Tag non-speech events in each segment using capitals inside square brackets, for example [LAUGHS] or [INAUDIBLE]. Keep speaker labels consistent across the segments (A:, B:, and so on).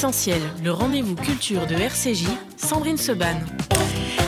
A: Essentiel, le rendez-vous culture de RCJ, Sandrine Seban.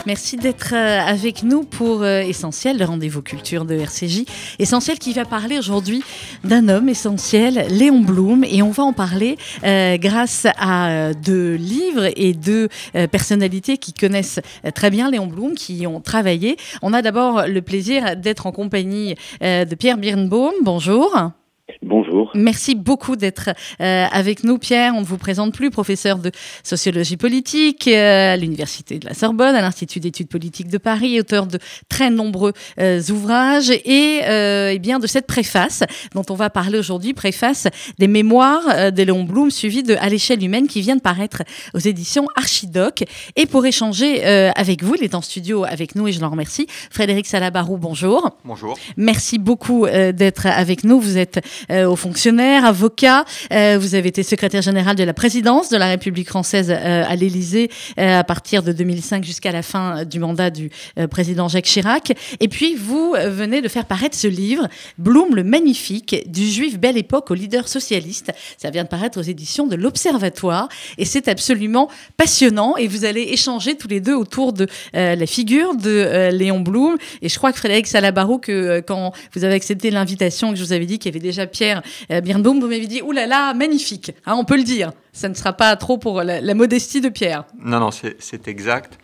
B: Merci d'être euh, avec nous pour euh, Essentiel, le rendez-vous culture de RCJ. Essentiel qui va parler aujourd'hui d'un homme essentiel, Léon Blum, et on va en parler euh, grâce à deux livres et deux personnalités qui connaissent très bien Léon Blum, qui y ont travaillé. On a d'abord le plaisir d'être en compagnie de Pierre Birnbaum. Bonjour.
C: Bonjour.
B: Merci beaucoup d'être euh, avec nous, Pierre. On ne vous présente plus, professeur de sociologie politique euh, à l'Université de la Sorbonne, à l'Institut d'études politiques de Paris, auteur de très nombreux euh, ouvrages et, eh bien de cette préface dont on va parler aujourd'hui, préface des mémoires de Léon Blum, suivie de À l'échelle humaine, qui vient de paraître aux éditions Archidoc. Et pour échanger avec vous, il est en studio avec nous et je l'en remercie. Frédéric Salabarou, bonjour.
D: Bonjour.
B: Merci beaucoup d'être avec nous. Vous êtes euh, aux fonctionnaires, avocat. Euh, vous avez été secrétaire général de la présidence de la République française euh, à l'Élysée à partir de 2005 jusqu'à la fin du mandat du président Jacques Chirac. Et puis, vous venez de faire paraître ce livre, Bloom le Magnifique, du juif belle époque au leader socialiste. Ça vient de paraître aux éditions de l'Observatoire. Et c'est absolument passionnant. Et vous allez échanger tous les deux autour de la figure de Léon Blum. Et je crois que Frédéric Salabarou, que quand vous avez accepté l'invitation, que je vous avais dit qu'il y avait déjà Pierre euh, Birnbaum, vous m'avez dit, oulala, là là, magnifique, hein, on peut le dire. Ça ne sera pas trop pour la, modestie de Pierre.
D: Non, non, c'est exact.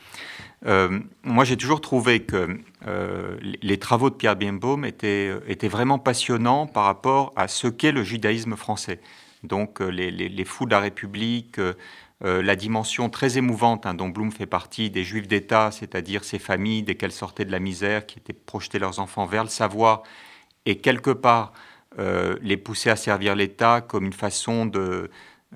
D: Euh, moi, j'ai toujours trouvé que euh, les travaux de Pierre Birnbaum étaient, étaient vraiment passionnants par rapport à ce qu'est le judaïsme français. Donc, les, fous de la République, la dimension très émouvante hein, dont Blum fait partie des juifs d'État, c'est-à-dire ces familles, dès qu'elles sortaient de la misère, qui étaient projetées leurs enfants vers le savoir, et quelque part euh, les pousser à servir l'État comme une façon euh,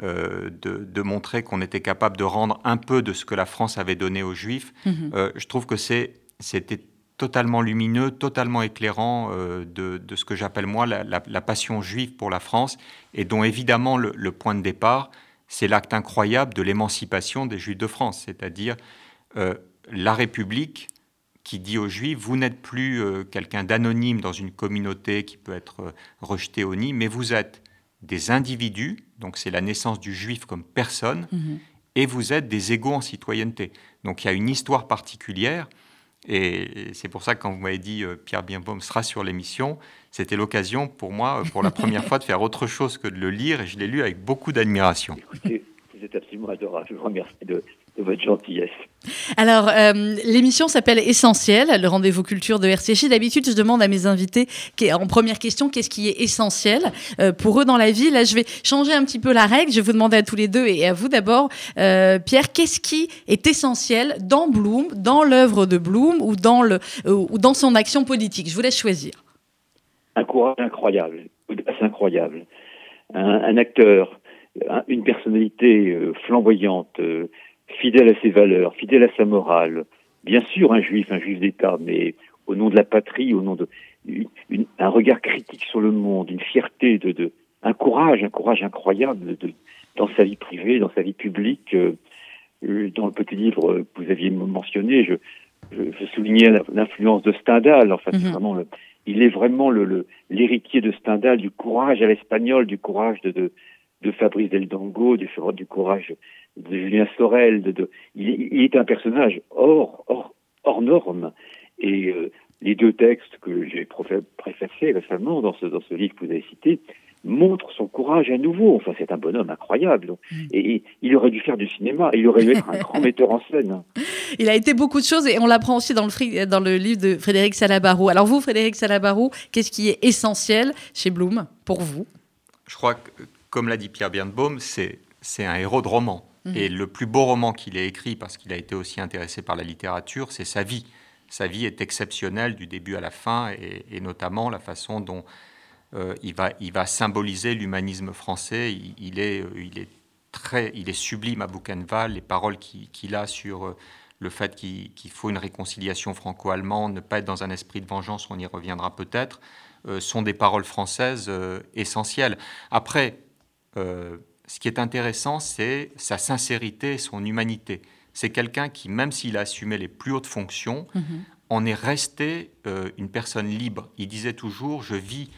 D: de, de, montrer qu'on était capable de rendre un peu de ce que la France avait donné aux Juifs. Mhm. Euh, je trouve que c'était totalement lumineux, totalement éclairant de, de, ce que j'appelle moi la, la, passion juive pour la France, et dont évidemment le, le point de départ, c'est l'acte incroyable de l'émancipation des Juifs de France, c'est-à-dire la République qui dit aux Juifs, vous n'êtes plus euh, quelqu'un d'anonyme dans une communauté qui peut être euh, rejeté au nid, mais vous êtes des individus, donc c'est la naissance du Juif comme personne, mhm. et vous êtes des égaux en citoyenneté. Donc il y a une histoire particulière, et c'est pour ça que quand vous m'avez dit euh, Pierre Bienbaum sera sur l'émission, c'était l'occasion pour moi, pour la [LAUGHS] première fois, de faire autre chose que de le lire, et je l'ai lu avec beaucoup d'admiration.
C: Écoutez, vous êtes absolument adorable, je vous remercie de, de votre gentillesse.
B: Alors, euh, l'émission s'appelle Essentiel, le rendez-vous culture de RCJ. D'habitude, je demande à mes invités, en première question, qu'est-ce qui est essentiel euh, pour eux dans la vie. Là, je vais changer un petit peu la règle. Je vais vous demander à tous les deux et à vous d'abord, euh, Pierre, qu'est-ce qui est essentiel dans Bloom, dans l'œuvre de Bloom ou dans, le, ou dans son action politique? Je vous laisse choisir.
C: Un courage incroyable, c'est incroyable. Un, acteur, une personnalité flamboyante fidèle à ses valeurs, fidèle à sa morale. Bien sûr, un juif, un juif d'État, mais au nom de la patrie, au nom de un regard critique sur le monde, une fierté, de, de un courage, un courage incroyable de, dans sa vie privée, dans sa vie publique. Euh, dans le petit livre que vous aviez mentionné, je, je, soulignais l'influence de Stendhal. Enfin, mhm. vraiment, il est vraiment le l'héritier de Stendhal, du courage à l'espagnol, du courage de, de, de Fabrice Del Dongo, du, du courage de Julien Sorel. De, il, est un personnage hors, hors, hors norme. Et euh, les deux textes que j'ai préfacés récemment dans ce, dans ce livre que vous avez cité montrent son courage à nouveau. Enfin, c'est un bonhomme incroyable. Mm. Et, il aurait dû faire du cinéma. Il aurait dû être un [LAUGHS] grand metteur en scène.
B: Il a été beaucoup de choses et on l'apprend aussi dans le, dans le livre de Frédéric Salabarou. Alors vous, Frédéric Salabarou, qu'est-ce qui est essentiel chez Bloom pour vous?
D: Je crois que, comme l'a dit Pierre Birnbaum, c'est un héros de roman. Mhm. Et le plus beau roman qu'il ait écrit, parce qu'il a été aussi intéressé par la littérature, c'est sa vie. Sa vie est exceptionnelle du début à la fin, et, notamment la façon dont euh, il, va, symboliser l'humanisme français. Il, est, euh, il, est très, il est sublime à Buchenwald, les paroles qu'il a sur euh, le fait qu'il faut une réconciliation franco-allemande, ne pas être dans un esprit de vengeance, on y reviendra peut-être, sont des paroles françaises essentielles. Après, ce qui est intéressant, c'est sa sincérité, son humanité. C'est quelqu'un qui, même s'il a assumé les plus hautes fonctions, mhm. en est resté euh, une personne libre. Il disait toujours, je vis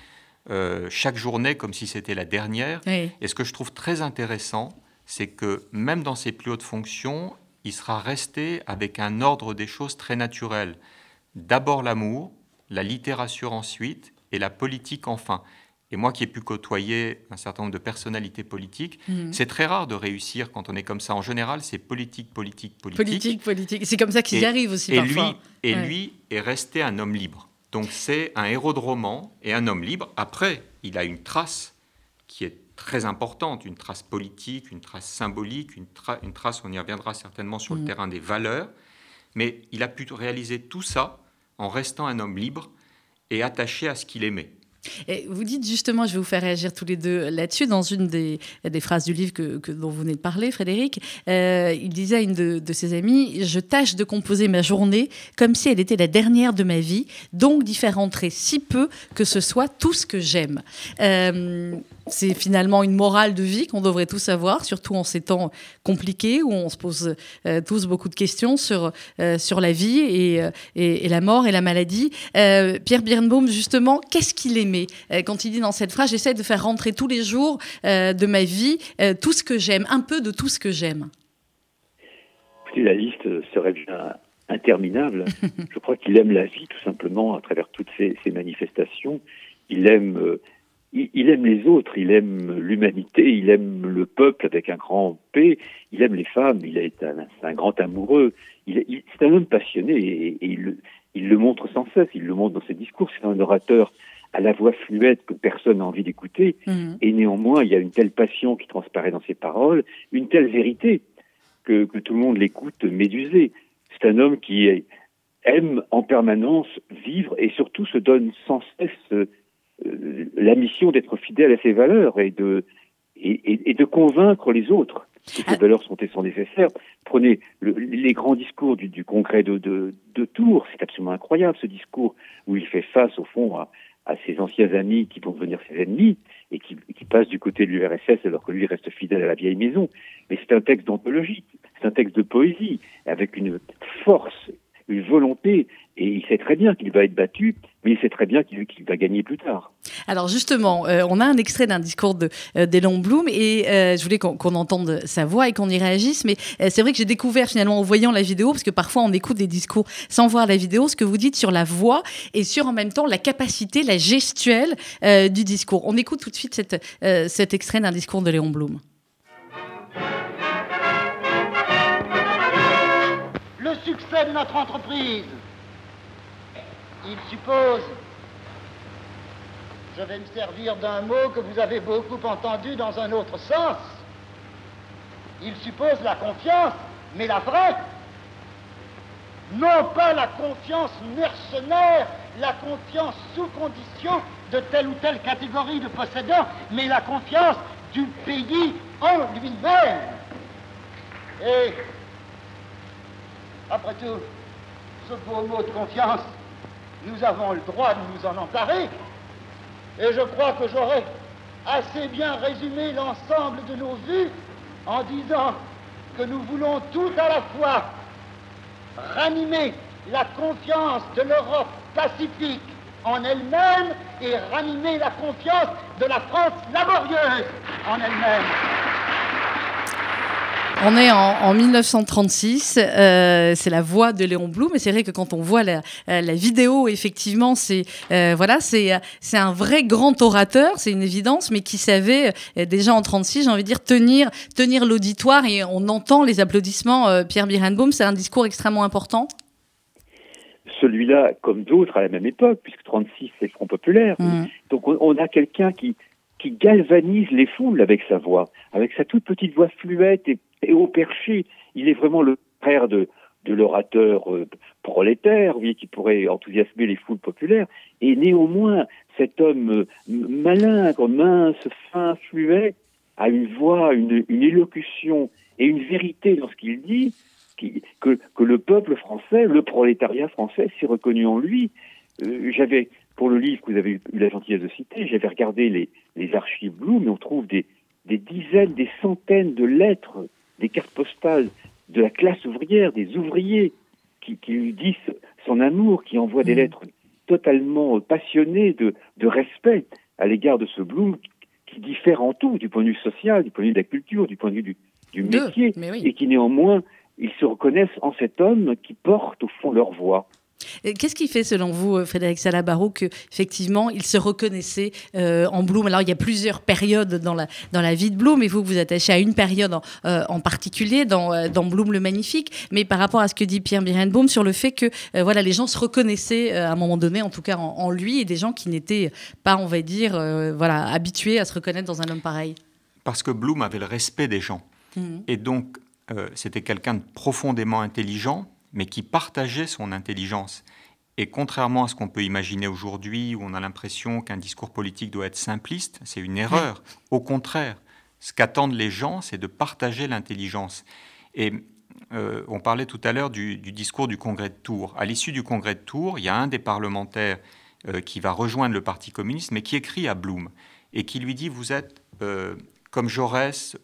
D: euh, chaque journée comme si c'était la dernière. Et ce que je trouve très intéressant, c'est que même dans ses plus hautes fonctions, il sera resté avec un ordre des choses très naturel. D'abord l'amour, la littérature ensuite, et la politique enfin. Et moi qui ai pu côtoyer un certain nombre de personnalités politiques, mhm. c'est très rare de réussir quand on est comme ça. En général, c'est politique, politique, politique.
B: Politique, politique. C'est comme ça qu'ils y arrivent aussi et
D: parfois. Lui, et lui est resté un homme libre. Donc c'est un héros de roman et un homme libre. Après, il a une trace qui est très importante, une trace politique, une trace symbolique, une, une trace, on y reviendra certainement sur le mhm. terrain des valeurs. Mais il a pu réaliser tout ça en restant un homme libre et attaché à ce qu'il aimait.
B: Vous dites justement, je vais vous faire réagir tous les deux là-dessus, dans une des, phrases du livre que, dont vous venez de parler, Frédéric, euh, il disait à une de, de, ses amies, je tâche de composer ma journée comme si elle était la dernière de ma vie, donc d'y faire entrer si peu que ce soit tout ce que j'aime. Euh, c'est finalement une morale de vie qu'on devrait tous avoir, surtout en ces temps compliqués où on se pose euh, tous beaucoup de questions sur, euh, sur la vie et, et, la mort et la maladie. Euh, Pierre Birnbaum, justement, qu'est-ce qu'il aimait? Quand il dit dans cette phrase J'essaie de faire rentrer tous les jours de ma vie tout ce que j'aime, un peu de tout ce que j'aime
C: La liste serait bien interminable. [LAUGHS] Je crois qu'il aime la vie tout simplement à travers toutes ces, ces manifestations. Il aime il, aime les autres, il aime l'humanité, il aime le peuple avec un grand P, il aime les femmes, il est un, un grand amoureux, il, c'est un homme passionné et, il, le montre sans cesse, il le montre dans ses discours, c'est un orateur à la voix fluette que personne n'a envie d'écouter, mmh. et néanmoins il y a une telle passion qui transparaît dans ses paroles, une telle vérité que, que tout le monde l'écoute médusé. C'est un homme qui aime en permanence vivre et surtout se donne sans cesse euh, la mission d'être fidèle à ses valeurs et de, et, et, de convaincre les autres que ces ah. valeurs sont, sont nécessaires. Prenez les grands discours du, du congrès de, de, de Tours, c'est absolument incroyable ce discours où il fait face au fond à, à ses anciens amis qui vont devenir ses ennemis et qui, qui passent du côté de l'URSS alors que lui reste fidèle à la vieille maison. Mais c'est un texte d'anthologie, c'est un texte de poésie avec une force une volonté et il sait très bien qu'il va être battu, mais il sait très bien qu'il va gagner plus tard.
B: Alors justement, euh, on a un extrait d'un discours de euh, d'Elon Bloom et euh, je voulais qu'on entende sa voix et qu'on y réagisse, mais c'est vrai que j'ai découvert finalement en voyant la vidéo, parce que parfois on écoute des discours sans voir la vidéo, ce que vous dites sur la voix et sur en même temps la capacité, la gestuelle du discours. On écoute tout de suite cette, cet extrait d'un discours de Léon Blum.
E: succès de notre entreprise, il suppose, je vais me servir d'un mot que vous avez beaucoup entendu dans un autre sens, il suppose la confiance, mais la vraie, non pas la confiance mercenaire, la confiance sous condition de telle ou telle catégorie de possédants, mais la confiance du pays en lui-même. Et après tout, ce beau mot de confiance, nous avons le droit de nous en emparer. Et je crois que j'aurais assez bien résumé l'ensemble de nos vues en disant que nous voulons tout à la fois ranimer la confiance de l'Europe pacifique en elle-même et ranimer la confiance de la France laborieuse en elle-même.
B: On est en, 1936, euh, c'est la voix de Léon Blum, mais c'est vrai que quand on voit la, euh, vidéo, effectivement, c'est euh, voilà, c'est c'est un vrai grand orateur, c'est une évidence, mais qui savait déjà en 36, j'ai envie de dire tenir tenir l'auditoire et on entend les applaudissements. Pierre Birenbaum, c'est un discours extrêmement important.
C: Celui-là, comme d'autres à la même époque, puisque 36 c'est Front populaire, mmh. donc on a quelqu'un qui qui galvanise les foules avec sa voix, avec sa toute petite voix fluette et, au perché. Il est vraiment le frère de, de l'orateur euh, prolétaire, oui, qui pourrait enthousiasmer les foules populaires. Et néanmoins, cet homme euh, malin, mince, fin, fluet, a une voix, une, élocution et une vérité dans ce qu'il dit, que, que le peuple français, le prolétariat français s'est reconnu en lui. Euh, j'avais pour le livre que vous avez eu la gentillesse de citer, j'avais regardé les, les archives Bloom et on trouve des, des dizaines, des centaines de lettres, des cartes postales de la classe ouvrière, des ouvriers qui, qui lui disent son amour, qui envoient des mmh. lettres totalement passionnées de, de respect à l'égard de ce Bloom qui diffère en tout, du point de vue social, du point de vue de la culture, du point de vue du, du métier, et qui néanmoins, ils se reconnaissent en cet homme qui porte au fond leur voix.
B: Qu'est-ce qui fait, selon vous, euh, Frédéric Salabaro, qu'effectivement, il se reconnaissait euh, en Bloom Alors, il y a plusieurs périodes dans la, dans la vie de Bloom, et vous vous attachez à une période en, euh, particulier dans, dans, Bloom le Magnifique. Mais par rapport à ce que dit Pierre Birenbaum sur le fait que voilà, les gens se reconnaissaient à un moment donné, en tout cas en, lui, et des gens qui n'étaient pas, on va dire, voilà, habitués à se reconnaître dans un homme pareil.
D: Parce que Bloom avait le respect des gens. Mmh. Et donc, c'était quelqu'un de profondément intelligent mais qui partageait son intelligence. Et contrairement à ce qu'on peut imaginer aujourd'hui, où on a l'impression qu'un discours politique doit être simpliste, c'est une erreur. Au contraire, ce qu'attendent les gens, c'est de partager l'intelligence. Et euh, on parlait tout à l'heure du, discours du congrès de Tours. À l'issue du congrès de Tours, il y a un des parlementaires euh, qui va rejoindre le Parti communiste, mais qui écrit à Blum et qui lui dit, vous êtes, euh, comme Jaurès,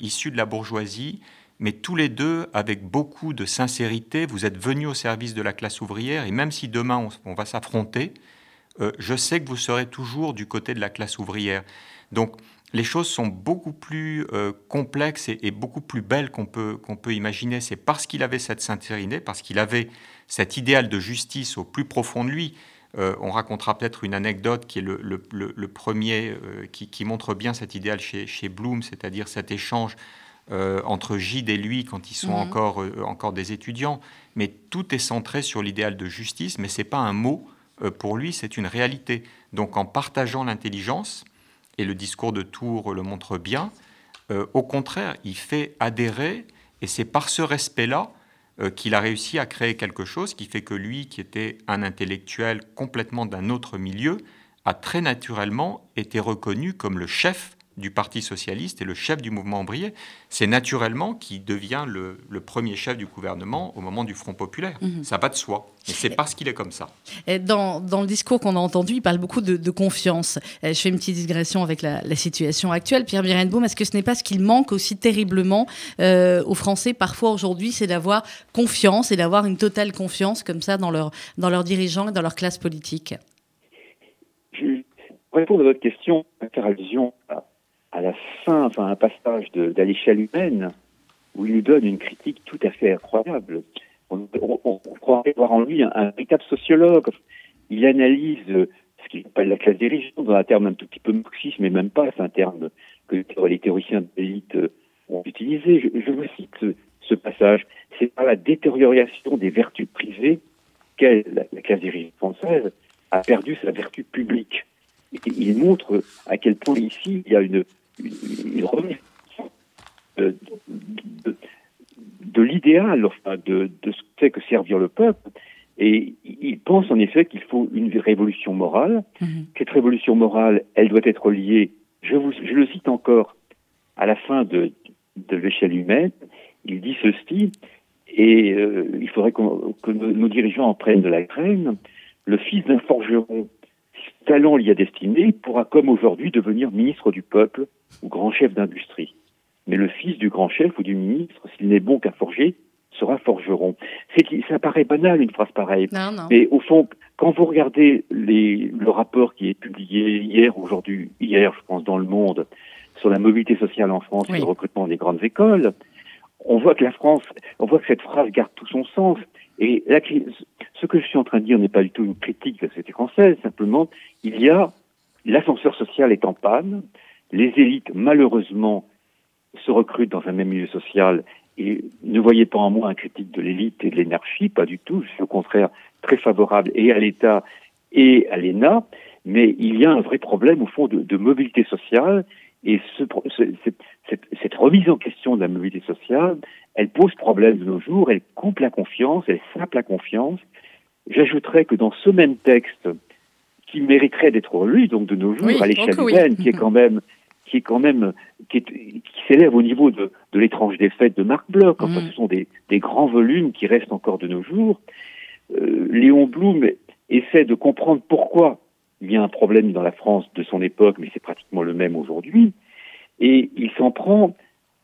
D: issu de la bourgeoisie, mais tous les deux, avec beaucoup de sincérité, vous êtes venus au service de la classe ouvrière, et même si demain on, va s'affronter, euh, je sais que vous serez toujours du côté de la classe ouvrière. Donc les choses sont beaucoup plus euh, complexes et, beaucoup plus belles qu'on peut, peut imaginer. C'est parce qu'il avait cette sincérité, parce qu'il avait cet idéal de justice au plus profond de lui. Euh, on racontera peut-être une anecdote qui est le, premier, qui, qui, montre bien cet idéal chez, chez Bloom, c'est-à-dire cet échange euh, entre Gide et lui quand ils sont mhm. encore, euh, encore des étudiants, mais tout est centré sur l'idéal de justice, mais ce n'est pas un mot euh, pour lui, c'est une réalité. Donc en partageant l'intelligence, et le discours de Tours le montre bien, au contraire, il fait adhérer, et c'est par ce respect-là qu'il a réussi à créer quelque chose qui fait que lui, qui était un intellectuel complètement d'un autre milieu, a très naturellement été reconnu comme le chef du Parti socialiste et le chef du mouvement ouvrier. C'est naturellement qui devient le, premier chef du gouvernement au moment du Front populaire. Mhm. Ça pas de soi. Mais c'est parce qu'il est comme ça.
B: Et dans, dans, le discours qu'on a entendu, il parle beaucoup de, confiance. Je fais une petite digression avec la, situation actuelle. Pierre Birenbaum, est-ce que ce n'est pas ce qu'il manque aussi terriblement euh, aux Français parfois aujourd'hui, c'est d'avoir confiance et d'avoir une totale confiance comme ça dans, leur, dans leurs dirigeants et dans leur classe politique?
C: Pour répondre à votre question, faire allusion à à la fin, enfin un passage d'À l'échelle humaine, où il nous donne une critique tout à fait incroyable. On, on, croirait voir en lui un, véritable sociologue. Il analyse ce qu'il appelle la classe dirigeante, dans un terme un tout petit peu marxiste, mais même pas, c'est un terme que les théoriciens de l'élite ont utilisé. Je, vous cite ce, passage. C'est par la détérioration des vertus privées qu'elle, la classe dirigeante française, a perdu sa vertu publique. il montre à quel point ici il y a une, une remise de, de, l'idéal, enfin, de, de, ce que c'est que servir le peuple. Et il pense en effet qu'il faut une révolution morale. Mhm. Cette révolution morale, elle doit être liée, je, vous, je le cite encore, à la fin de, de l'échelle humaine. Il dit ceci, et euh, il faudrait que nos dirigeants en prennent de la graine. Le fils d'un forgeron talent l'y a destiné, pourra comme aujourd'hui devenir ministre du peuple ou grand chef d'industrie. Mais le fils du grand chef ou du ministre, s'il n'est bon qu'à forger, sera forgeron. C'est, ça paraît banal une phrase pareille. Mais au fond, quand vous regardez les, le rapport qui est publié hier, aujourd'hui, hier, je pense, dans Le Monde, sur la mobilité sociale en France et le recrutement des grandes écoles, on voit que la France, on voit que cette phrase garde tout son sens. Et ce que je suis en train de dire n'est pas du tout une critique de la société française, simplement, il y a, l'ascenseur social est en panne, les élites, malheureusement, se recrutent dans un même milieu social et ne voyez pas en moi un critique de l'élite et de l'énergie, pas du tout, je suis au contraire très favorable et à l'État et à l'ENA, mais il y a un vrai problème au fond de, mobilité sociale et ce, cette, cette, remise en question de la mobilité sociale, elle pose problème de nos jours, elle coupe la confiance, elle sape la confiance. J'ajouterais que dans ce même texte, qui mériterait d'être relu, donc de nos jours, à l'échelle humaine, qui est quand même qui est quand même qui, qui s'élève au niveau de, de l'étrange défaite de Marc Bloch. Enfin, mm. ce sont des, des, grands volumes qui restent encore de nos jours. Euh, Léon Blum essaie de comprendre pourquoi il y a un problème dans la France de son époque, mais c'est pratiquement le même aujourd'hui. Et il s'en prend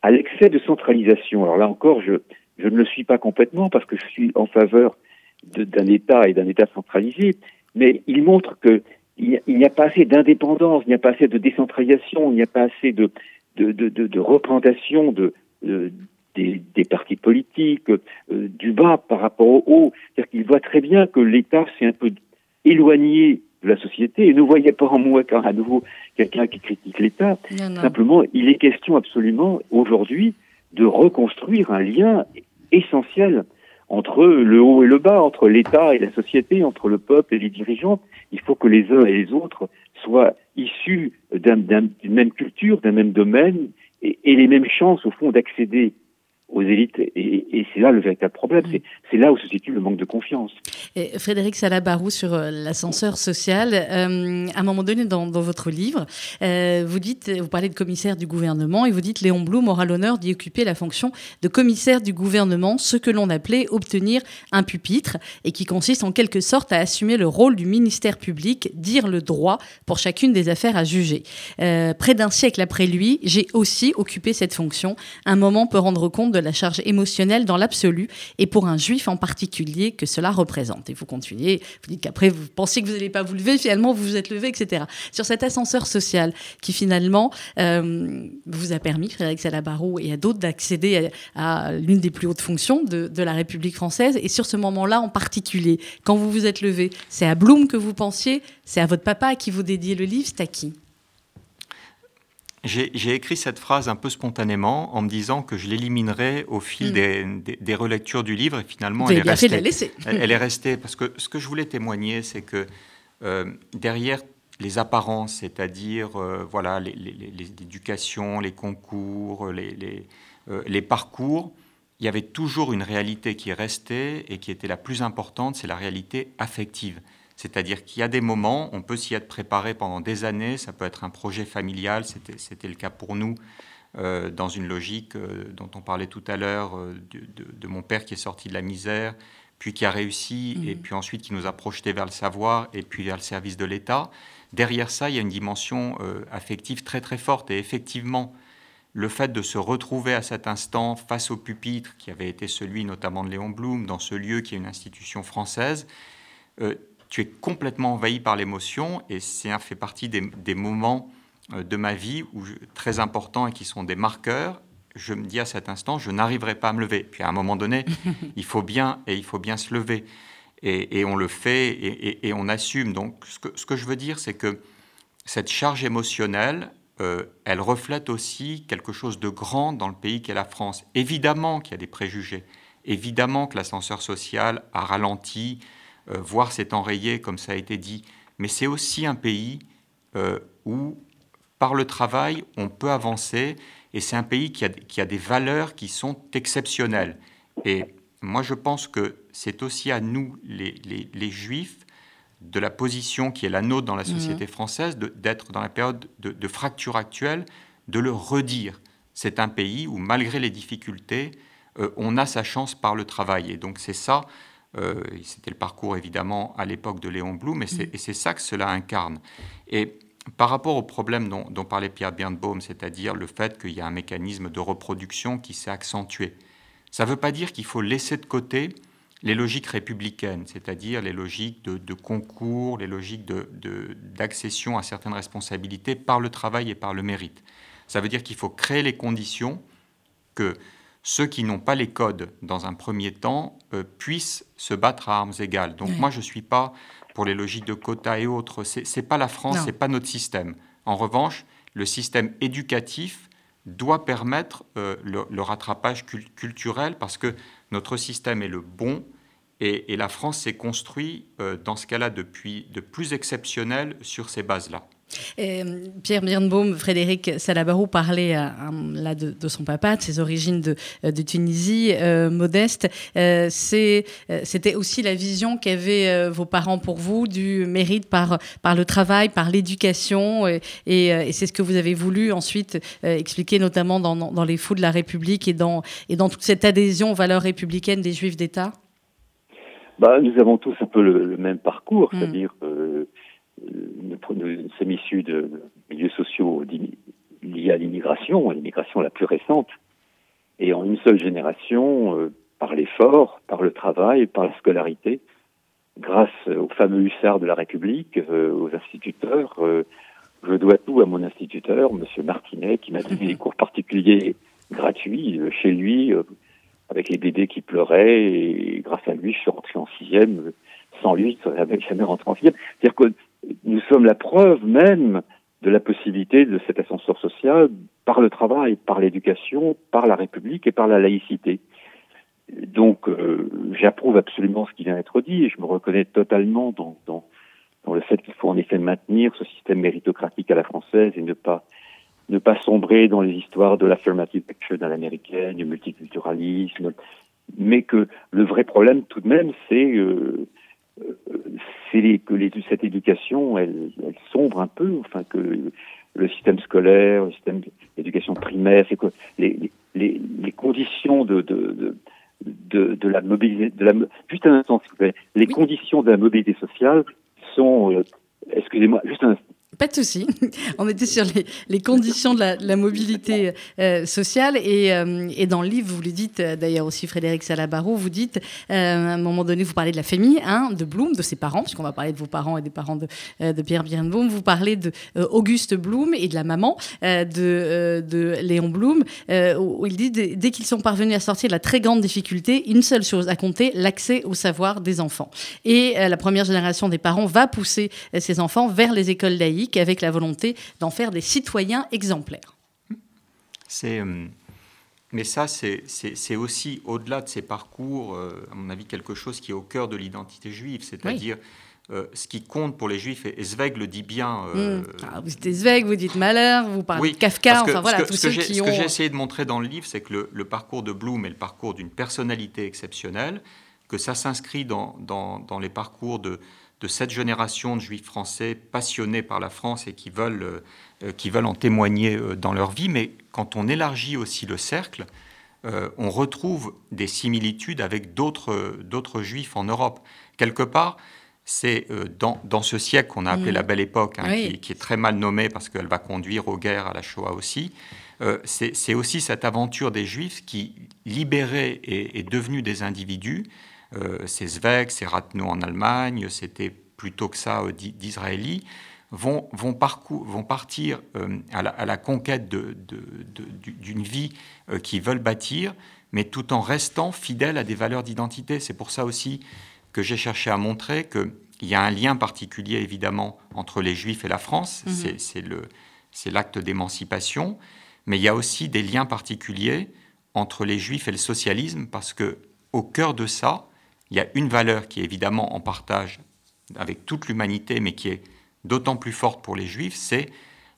C: à l'excès de centralisation. Alors là encore, je, je ne le suis pas complètement parce que je suis en faveur d'un État et d'un État centralisé, mais il montre que il n'y a pas assez d'indépendance, il n'y a pas assez de décentralisation, il n'y a pas assez de, de, de, de, de représentation de, des, des, partis politiques, du bas par rapport au haut. C'est-à-dire qu'il voit très bien que l'État s'est un peu éloigné de la société et ne voyait pas en moi qu'à nouveau quelqu'un qui critique l'État. Simplement, il est question absolument aujourd'hui de reconstruire un lien essentiel entre le haut et le bas, entre l'État et la société, entre le peuple et les dirigeants. Il faut que les uns et les autres soient issus d'une même culture, d'un même domaine, et, et les mêmes chances, au fond, d'accéder aux élites. Et, c'est là le véritable problème. C'est là où se situe le manque de confiance.
B: Et Frédéric Salabarou sur euh, l'ascenseur social. Euh, à un moment donné, dans, votre livre, euh, vous dites, vous parlez de commissaire du gouvernement et vous dites Léon Blum aura l'honneur d'y occuper la fonction de commissaire du gouvernement, ce que l'on appelait obtenir un pupitre et qui consiste en quelque sorte à assumer le rôle du ministère public, dire le droit pour chacune des affaires à juger. près d'un siècle après lui, j'ai aussi occupé cette fonction. Un moment peut rendre compte de la charge émotionnelle dans l'absolu et pour un juif en particulier que cela représente. Et vous continuez, vous dites qu'après vous pensiez que vous n'allez pas vous lever, finalement vous vous êtes levé, etc. Sur cet ascenseur social qui finalement euh, vous a permis, Frédéric Salabarou et à d'autres, d'accéder à, l'une des plus hautes fonctions de, de la République française. Et sur ce moment-là en particulier, quand vous vous êtes levé, c'est à Blum que vous pensiez, c'est à votre papa à qui vous dédiez le livre, c'est à qui?
D: J'ai écrit cette phrase un peu spontanément en me disant que je l'éliminerais au fil hmm. des, relectures du livre et finalement elle est, restée, elle, est restée. Parce que ce que je voulais témoigner, c'est que euh, derrière les apparences, c'est-à-dire euh, voilà l'éducation, les, concours, les, euh, les parcours, il y avait toujours une réalité qui restait et qui était la plus importante, c'est la réalité affective. C'est-à-dire qu'il y a des moments, on peut s'y être préparé pendant des années, ça peut être un projet familial, c'était le cas pour nous, euh, dans une logique euh, dont on parlait tout à l'heure, euh, de, mon père qui est sorti de la misère, puis qui a réussi, et mmh. puis ensuite qui nous a projetés vers le savoir, et puis vers le service de l'État. Derrière ça, il y a une dimension affective très très forte, et effectivement, le fait de se retrouver à cet instant face au pupitre, qui avait été celui notamment de Léon Blum, dans ce lieu qui est une institution française, tu es complètement envahi par l'émotion et c'est un fait partie des, moments euh, de ma vie où très importants et qui sont des marqueurs. Je me dis à cet instant, je n'arriverai pas à me lever. Puis à un moment donné, [LAUGHS] il faut bien et il faut bien se lever et, on le fait et, on assume. Donc, ce que, ce que je veux dire, c'est que cette charge émotionnelle, euh, elle reflète aussi quelque chose de grand dans le pays qu'est la France. Évidemment qu'il y a des préjugés, évidemment que l'ascenseur social a ralenti, voir s'est enrayé, comme ça a été dit, mais c'est aussi un pays euh, où, par le travail, on peut avancer, et c'est un pays qui a, qui a, des valeurs qui sont exceptionnelles. Et moi, je pense que c'est aussi à nous, les, les, Juifs, de la position qui est la nôtre dans la société mmh. française, d'être dans la période de, fracture actuelle, de le redire. C'est un pays où, malgré les difficultés, euh, on a sa chance par le travail. Et donc c'est ça euh, c'était le parcours évidemment à l'époque de Léon Blum, mm. et c'est ça que cela incarne. Et par rapport au problème dont, parlait Pierre Birnbaum, c'est-à-dire le fait qu'il y a un mécanisme de reproduction qui s'est accentué, ça ne veut pas dire qu'il faut laisser de côté les logiques républicaines, c'est-à-dire les logiques de, concours, les logiques d'accession de, à certaines responsabilités par le travail et par le mérite. Ça veut dire qu'il faut créer les conditions que ceux qui n'ont pas les codes dans un premier temps euh, puissent se battre à armes égales. Donc moi, je ne suis pas pour les logiques de quotas et autres. Ce n'est pas la France, ce n'est pas notre système. En revanche, le système éducatif doit permettre euh, le, rattrapage culturel parce que notre système est le bon et, et la France s'est construite euh, dans ce cas-là depuis de plus exceptionnel sur ces bases-là.
B: Pierre Birnbaum, Frédéric Salabarou parlait euh, là de, son papa, de ses origines de, euh, Tunisie, euh, modeste. C'était aussi la vision qu'avaient vos parents pour vous du mérite par, par le travail, par l'éducation. Et, c'est ce que vous avez voulu ensuite expliquer, notamment dans, les fous de la République et dans, et dans toute cette adhésion aux valeurs républicaines des Juifs d'État?
C: Bah, Nous avons tous un peu le, même parcours, hmm. c'est-à-dire nous, sommes issus de milieux sociaux liés à l'immigration, l'immigration la plus récente, et en une seule génération, euh, par l'effort, par le travail, par la scolarité, grâce aux fameux hussards de la République, euh, aux instituteurs, euh, je dois tout à mon instituteur, M. Martinet, qui m'a donné des cours particuliers gratuit chez lui, avec les bébés qui pleuraient, et grâce à lui, je suis rentré en sixième. Sans lui, je ne serais jamais rentré en sixième. C'est-à-dire que nous sommes la preuve même de la possibilité de cet ascenseur social par le travail, par l'éducation, par la République et par la laïcité. Donc, euh, j'approuve absolument ce qui vient d'être dit et je me reconnais totalement dans, dans, le fait qu'il faut en effet maintenir ce système méritocratique à la française et ne pas ne pas sombrer dans les histoires de l'affirmative action à l'américaine, du multiculturalisme, mais que le vrai problème tout de même, c'est euh, euh c'est que les, cette éducation, elle, elle, sombre un peu, enfin que le système scolaire, le système d'éducation primaire, c'est que les, les, les, conditions de, de, de de, de la mobilité, de la, juste un instant s'il vous plaît, les conditions de la mobilité sociale sont, euh, excusez-moi, juste un instant,
B: pas de souci. [LAUGHS] On était sur les, conditions de la, mobilité euh, sociale et, euh, et, dans le livre, vous le dites euh, d'ailleurs aussi Frédéric Salabarou, vous dites à un moment donné, vous parlez de la famille, hein, de Bloom, de ses parents, puisqu'on va parler de vos parents et des parents de, de Pierre Birnbaum. Vous parlez de Auguste Bloom et de la maman de, de Léon Bloom, où il dit dès qu'ils sont parvenus à sortir de la très grande difficulté, une seule chose à compter, l'accès au savoir des enfants. Et la première génération des parents va pousser ces enfants vers les écoles laïques avec la volonté d'en faire des citoyens exemplaires.
D: C'est, euh, mais ça, c'est aussi, au-delà de ces parcours, euh, à mon avis, quelque chose qui est au cœur de l'identité juive, c'est-à-dire... Euh, ce qui compte pour les juifs, et Zweig le dit bien.
B: Hmm. Ah, vous dites Zweig, vous dites Malheur, vous parlez de Kafka, enfin voilà, tous ceux qui
D: ont... Ce que j'ai essayé de montrer dans le livre, c'est que le, parcours de Bloom est le parcours d'une personnalité exceptionnelle, que ça s'inscrit dans, dans, dans, les parcours de, de cette génération de juifs français passionnés par la France et qui veulent, euh, qui veulent en témoigner euh, dans leur vie. Mais quand on élargit aussi le cercle, euh, on retrouve des similitudes avec d'autres juifs en Europe. Quelque part, c'est dans, dans, ce siècle qu'on a appelé mm. la Belle Époque, hein, qui, est très mal nommée parce qu'elle va conduire aux guerres, à la Shoah aussi. c'est aussi cette aventure des Juifs qui, libérés et, et devenus des individus, euh, c'est Zweig, c'est Rathenau en Allemagne, c'était plutôt que ça euh, d'Israéli, vont, vont, partir euh, à la, conquête d'une vie qu'ils veulent bâtir, mais tout en restant fidèles à des valeurs d'identité. C'est pour ça aussi que j'ai cherché à montrer qu'il y a un lien particulier, évidemment, entre les Juifs et la France. Mhm. C'est l'acte d'émancipation. Mais il y a aussi des liens particuliers entre les Juifs et le socialisme, parce que au cœur de ça, il y a une valeur qui est évidemment en partage avec toute l'humanité, mais qui est d'autant plus forte pour les juifs, c'est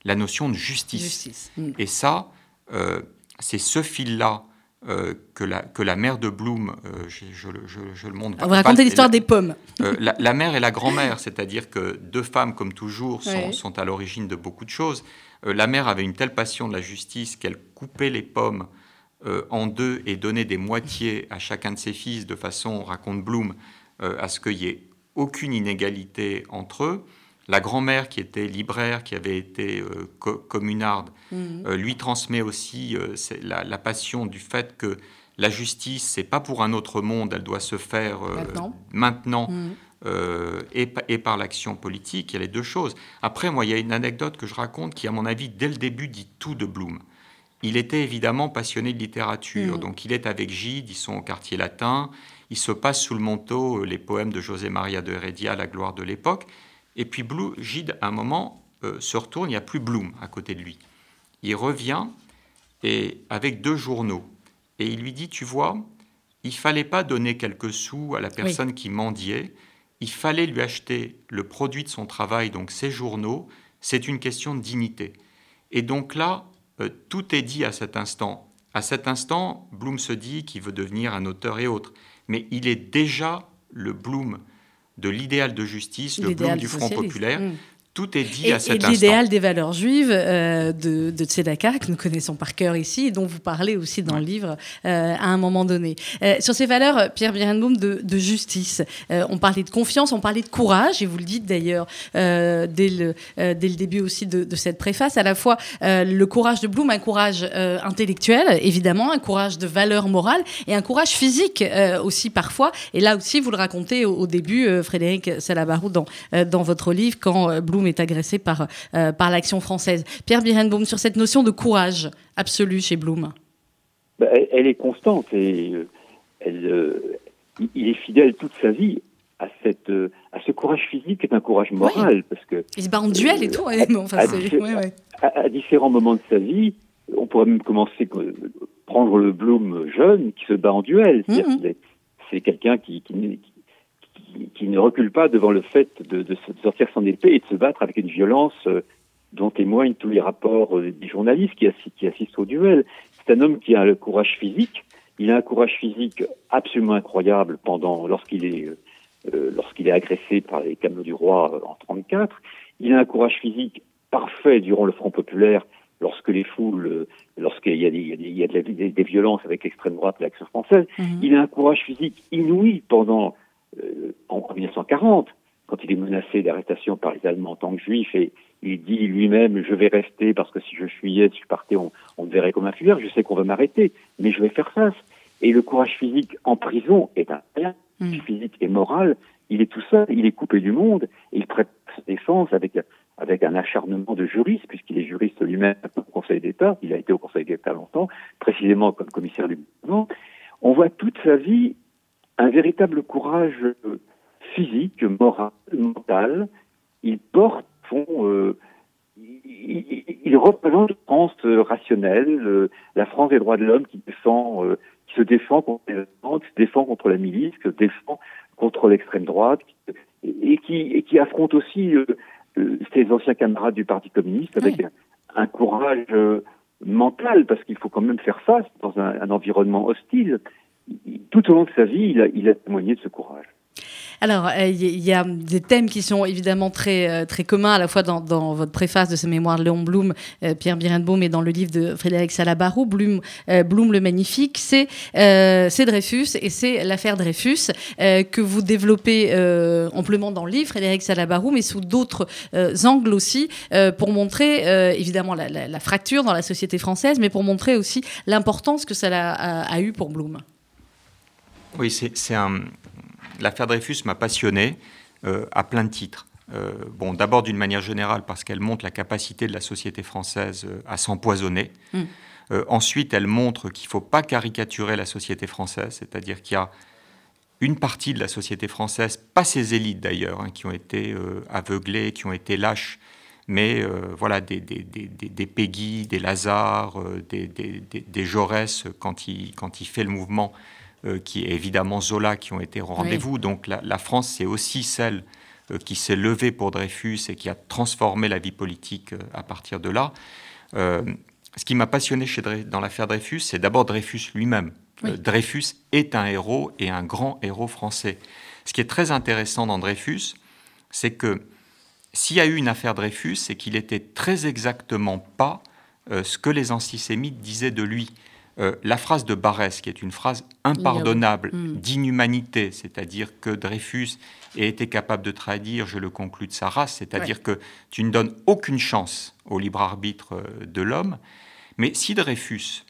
D: la notion de justice. Mm. Et ça, euh, c'est ce fil-là euh, que, la, que la mère de Bloom, euh, je, le montre.
B: On va raconter l'histoire des pommes.
D: la, mère et la grand-mère, c'est-à-dire que deux femmes, comme toujours, sont, sont à l'origine de beaucoup de choses. la mère avait une telle passion de la justice qu'elle coupait les pommes euh, en deux et donner des moitiés à chacun de ses fils de façon, raconte Bloom, euh, à ce qu'il n'y ait aucune inégalité entre eux. La grand-mère, qui était libraire, qui avait été euh, communarde, mhm. lui transmet aussi la, passion du fait que la justice, c'est pas pour un autre monde, elle doit se faire maintenant. Mhm. et, et, par l'action politique, il y a les deux choses. Après, moi, il y a une anecdote que je raconte qui, à mon avis, dès le début, dit tout de Bloom il était évidemment passionné de littérature. Mm. Donc il est avec Gide, ils sont au quartier latin, il se passe sous le manteau euh, les poèmes de José Maria de Heredia, La gloire de l'époque. Et puis Gide, à un moment, euh, se retourne, il n'y a plus Bloom à côté de lui. Il revient et avec deux journaux. Et il lui dit, tu vois, il fallait pas donner quelques sous à la personne qui mendiait, il fallait lui acheter le produit de son travail, donc ses journaux, c'est une question de dignité. Et donc là, euh, tout est dit à cet instant. À cet instant, Bloom se dit qu'il veut devenir un auteur et autre, mais il est déjà le Bloom de l'idéal de justice, le Bloom du Front populaire. Mm tout est dit à cet
B: et l'idéal des valeurs juives euh, de, de, Tzedaka, que nous connaissons par cœur ici, et dont vous parlez aussi dans le livre euh, à un moment donné. Euh, sur ces valeurs, Pierre Birenbaum, de, de justice, on parlait de confiance, on parlait de courage, et vous le dites d'ailleurs dès, le, dès le début aussi de, de, cette préface, à la fois le courage de Bloom, un courage intellectuel, évidemment, un courage de valeur morale, et un courage physique aussi parfois. Et là aussi, vous le racontez au, au début, Frédéric Salabarou, dans, dans votre livre, quand Bloom est agressé par, euh, par l'action française. Pierre Birenbaum, sur cette notion de courage absolu chez Blum.
C: bah, elle, est constante et elle, il est fidèle toute sa vie à, cette, à ce courage physique qui est un courage moral. Parce que,
B: il se bat en duel et tout. enfin,
C: à, à, différents moments de sa vie, on pourrait même commencer prendre le Bloom jeune qui se bat en duel. Mhm. C'est quelqu'un qui, qui, qui, ne recule pas devant le fait de, de, sortir son épée et de se battre avec une violence euh, dont témoignent tous les rapports euh, des journalistes qui, qui assistent au duel. C'est un homme qui a le courage physique. Il a un courage physique absolument incroyable pendant lorsqu'il est euh, lorsqu'il est agressé par les camelots du roi en 34. Il a un courage physique parfait durant le Front populaire lorsque les foules, lorsqu'il y a, des, il y a des, des, violences avec l'extrême droite et l'action française. Mhm. Il a un courage physique inouï pendant en 1940, quand il est menacé d'arrestation par les Allemands en tant que juif, et il dit lui-même je vais rester parce que si je fuyais, si je partais, on, me verrait comme un fuyeur. Je sais qu'on va m'arrêter, mais je vais faire face. Et le courage physique en prison est un rien, mm. physique et moral. Il est tout seul, il est coupé du monde, et il prête défense avec avec un acharnement de juriste, puisqu'il est juriste lui-même au Conseil d'État, il a été au Conseil d'État longtemps, précisément comme commissaire du gouvernement. On voit toute sa vie un véritable courage euh, physique, moral, mental. Il porte fond, euh, il, représente la France euh, rationnelle, la France des droits de l'homme qui défend, qui se défend contre les qui se défend contre la milice, qui se défend contre l'extrême droite, et qui, et qui affronte aussi ses anciens camarades du Parti communiste avec un, courage mental, parce qu'il faut quand même faire face dans un environnement hostile tout au long de sa vie, il a, il a témoigné de ce courage.
B: Alors, il euh, y, a des thèmes qui sont évidemment très, euh, très communs, à la fois dans, votre préface de ce mémoire de Léon Blum, euh, Pierre Birenbaum, et dans le livre de Frédéric Salabarou, Blum, Blum le Magnifique, c'est Dreyfus et c'est l'affaire Dreyfus que vous développez amplement dans le livre, Frédéric Salabarou, mais sous d'autres angles aussi, pour montrer évidemment la, fracture dans la société française, mais pour montrer aussi l'importance que ça a, a, a eu pour Blum.
D: Oui, c'est un, l'affaire Dreyfus m'a passionné euh, à plein de titres. Euh, bon, d'abord d'une manière générale parce qu'elle montre la capacité de la société française euh, à s'empoisonner. Mm. ensuite, elle montre qu'il ne faut pas caricaturer la société française, c'est-à-dire qu'il y a une partie de la société française, pas ses élites d'ailleurs, hein, qui ont été aveuglées, qui ont été lâches, mais voilà, des, des, des, des Peggy, des Lazare, des, Jaurès, quand il, quand il fait le mouvement, qui est évidemment Zola, qui ont été au rendez-vous. Donc la, France, c'est aussi celle euh, qui s'est levée pour Dreyfus et qui a transformé la vie politique euh, à partir de là. ce qui m'a passionné chez dans l'affaire Dreyfus, c'est d'abord Dreyfus lui-même. Dreyfus est un héros et un grand héros français. Ce qui est très intéressant dans Dreyfus, c'est que s'il y a eu une affaire Dreyfus, c'est qu'il était très exactement pas ce que les antisémites disaient de lui. Euh, la phrase de Barès, qui est une phrase impardonnable, mm. d'inhumanité, c'est-à-dire que Dreyfus ait été capable de traduire, je le conclus, de sa race, c'est-à-dire que tu ne donnes aucune chance au libre arbitre euh, de l'homme. Mais si Dreyfus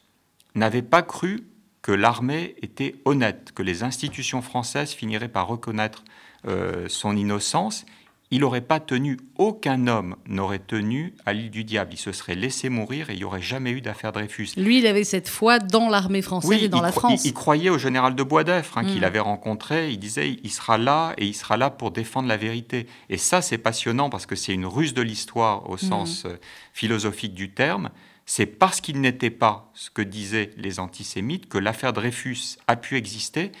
D: n'avait pas cru que l'armée était honnête, que les institutions françaises finiraient par reconnaître euh, son innocence, il n'aurait pas tenu, aucun homme n'aurait tenu à l'île du diable. Il se serait laissé mourir et il n'y aurait jamais eu d'affaire Dreyfus.
B: Lui, il avait cette foi dans l'armée française et dans la France.
D: Il, il, croyait au général de Boisdeffre, hein, qu'il mm. avait rencontré. Il disait il sera là et il sera là pour défendre la vérité. Et ça, c'est passionnant parce que c'est une ruse de l'histoire au mm. sens euh, philosophique du terme. C'est parce qu'il n'était pas ce que disaient les antisémites que l'affaire Dreyfus a pu exister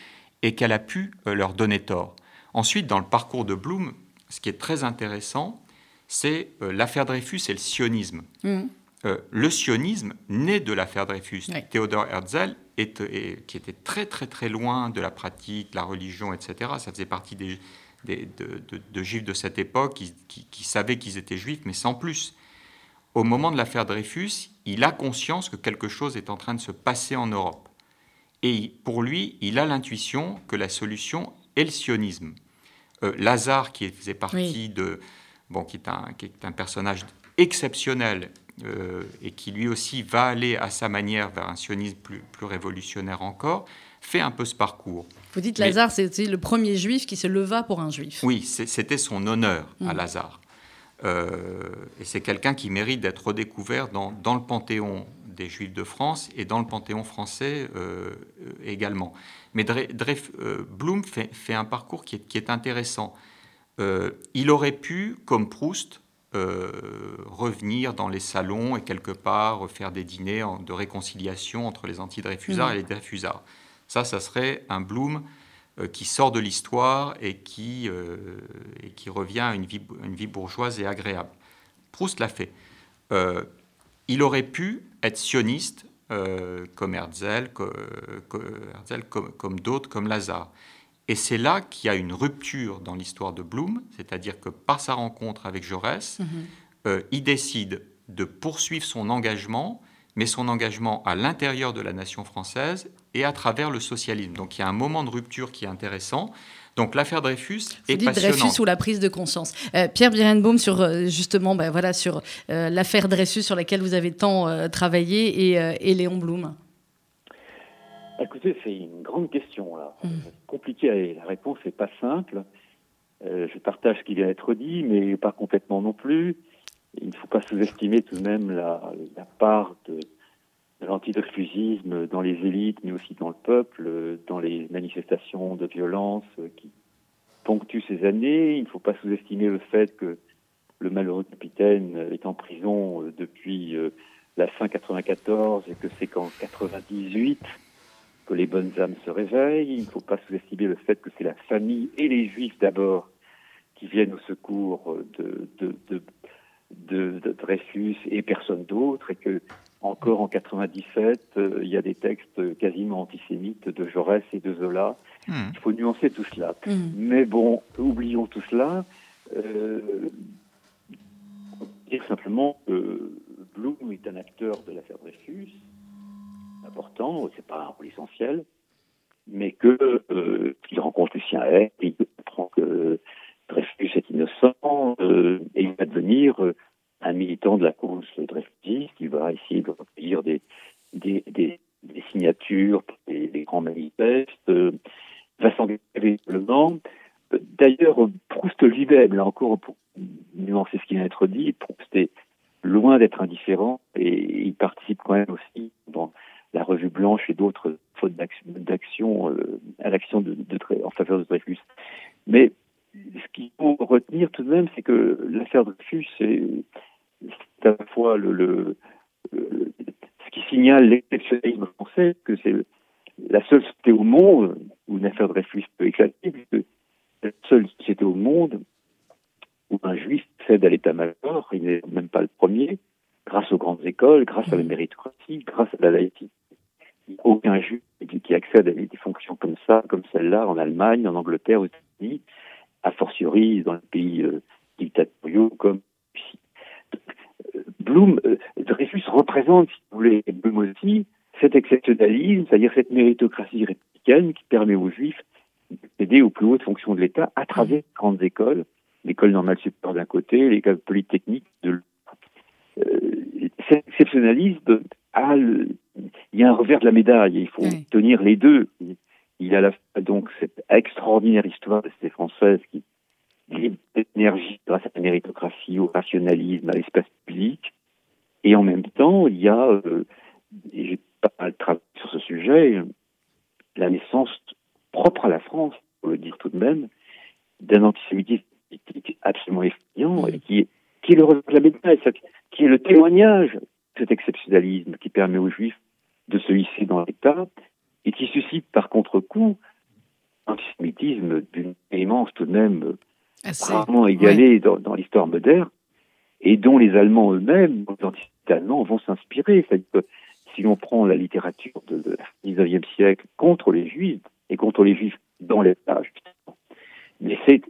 D: et qu'elle a pu euh, leur donner tort. Ensuite, dans le parcours de Blum, ce qui est très intéressant, c'est euh, l'affaire Dreyfus et le sionisme. Mm. Euh, le sionisme naît de l'affaire Dreyfus. Théodore Herzl, qui était très très très loin de la pratique, la religion, etc., ça faisait partie des, de, juifs de cette époque qui, qui savaient qu'ils étaient juifs, mais sans plus. Au moment de l'affaire Dreyfus, il a conscience que quelque chose est en train de se passer en Europe. Et pour lui, il a l'intuition que la solution est le sionisme. Euh, Lazare, qui faisait partie de. Bon, qui est un, qui est un personnage exceptionnel euh, et qui lui aussi va aller à sa manière vers un sionisme plus, plus révolutionnaire encore, fait un peu ce parcours.
B: Vous dites Lazare, c'était le premier juif qui se leva pour un juif.
D: Oui, c'était son honneur à mm. Lazare. Euh, et c'est quelqu'un qui mérite d'être redécouvert dans, dans, le panthéon des Juifs de France et dans le Panthéon français également. Mais Blum fait, un parcours qui est, intéressant. il aurait pu, comme Proust, revenir dans les salons et quelque part faire des dîners de réconciliation entre les anti-Dreyfusards mmh. et les Dreyfusards. Ça, ça serait un Bloom euh, qui sort de l'histoire et, qui, euh, et qui revient à une vie, une vie bourgeoise et agréable. Proust l'a fait. Euh, il aurait pu être sioniste comme Herzl, comme, comme, d'autres, comme Lazare. Et c'est là qu'il y a une rupture dans l'histoire de Bloom, c'est-à-dire que par sa rencontre avec Jaurès, mm-hmm. il décide de poursuivre son engagement mais son engagement à l'intérieur de la nation française et à travers le socialisme. Donc il y a un moment de rupture qui est intéressant. Donc l'affaire Dreyfus est dites
B: Dreyfus ou la prise de conscience. Euh, Pierre Birenbaum sur euh, justement, ben, voilà, sur euh, l'affaire Dreyfus sur laquelle vous avez tant travaillé et, Léon Blum.
C: Écoutez, c'est une grande question là. Mmh. Compliqué, la réponse n'est pas simple. je partage ce qui vient d'être dit, mais pas complètement non plus il ne faut pas sous-estimer tout de même la, part de, de l'antidreyfusisme dans les élites, mais aussi dans le peuple, dans les manifestations de violence qui ponctuent ces années. Il ne faut pas sous-estimer le fait que le malheureux capitaine est en prison euh, depuis euh, la fin 94 et que c'est qu'en 98 que les bonnes âmes se réveillent. Il ne faut pas sous-estimer le fait que c'est la famille et les juifs d'abord qui viennent au secours de, de, de, de, Dreyfus et personne d'autre, et que encore en 97, euh, il y a des textes quasiment antisémites de Jaurès et de Zola. Hmm. Il faut nuancer tout cela. Hmm. Mais bon, oublions tout cela. Euh, dire simplement que Blum est un acteur de l'affaire Dreyfus, important, c'est pas un rôle essentiel, mais que euh, qu'il rencontre Lucien Hay, il comprend que Dreyfus est innocent euh, et il va devenir euh, un militant de la cause dreyfusiste. Il va essayer de recueillir des, des, des, signatures, des, des, grands manifestes, euh, va s'engager véritablement. D'ailleurs, Proust lui-même, là encore, pour nuancer ce qui vient d'être dit, Proust est loin d'être indifférent et il participe quand même aussi dans la Revue Blanche et d'autres fautes d'action à l'action en faveur de Dreyfus. Mais ce qu'il faut retenir tout de même, c'est que l'affaire Dreyfus, c'est à la fois le, ce qui signale l'exceptionnalisme français, que c'est la seule société au monde où une affaire Dreyfus peut éclater, puisque la seule société au monde où un juif cède à l'état-major, il n'est même pas le premier, grâce aux grandes écoles, grâce à la méritocratie, grâce à la laïcité. Aucun juif qui accède à des fonctions comme ça, comme celle-là, en Allemagne, en Angleterre, aux États-Unis, a fortiori dans les pays euh, dictatoriaux comme ici. Euh, Bloom, euh, Dreyfus représente, si vous voulez, Bloom aussi, cet exceptionnalisme, c'est-à-dire cette méritocratie républicaine qui permet aux Juifs d'accéder aux plus hautes fonctions de l'État à travers les grandes écoles, l'école normale supérieure d'un côté, l'école polytechnique de l'autre. cet exceptionnalisme a il y a un revers de la médaille, il faut tenir les deux. Il a donc cette extraordinaire histoire de cette française qui l'énergie grâce à la méritocratie, au rationalisme, à l'espace public. Et en même temps, il y a, euh, j'ai pas mal travaillé sur ce sujet, la naissance propre à la France, pour le dire tout de même, d'un antisémitisme absolument effrayant et qui est, qui est le de qui est le témoignage de cet exceptionnalisme qui permet aux Juifs de se hisser dans l'État et qui suscite par contre-coup antisémitisme d'une immense tout de même rarement égalé dans, l'histoire moderne et dont les Allemands eux-mêmes, les antisémites allemands, vont s'inspirer. si l'on prend la littérature du XIXe siècle contre les Juifs et contre les Juifs dans l'État, mais c'est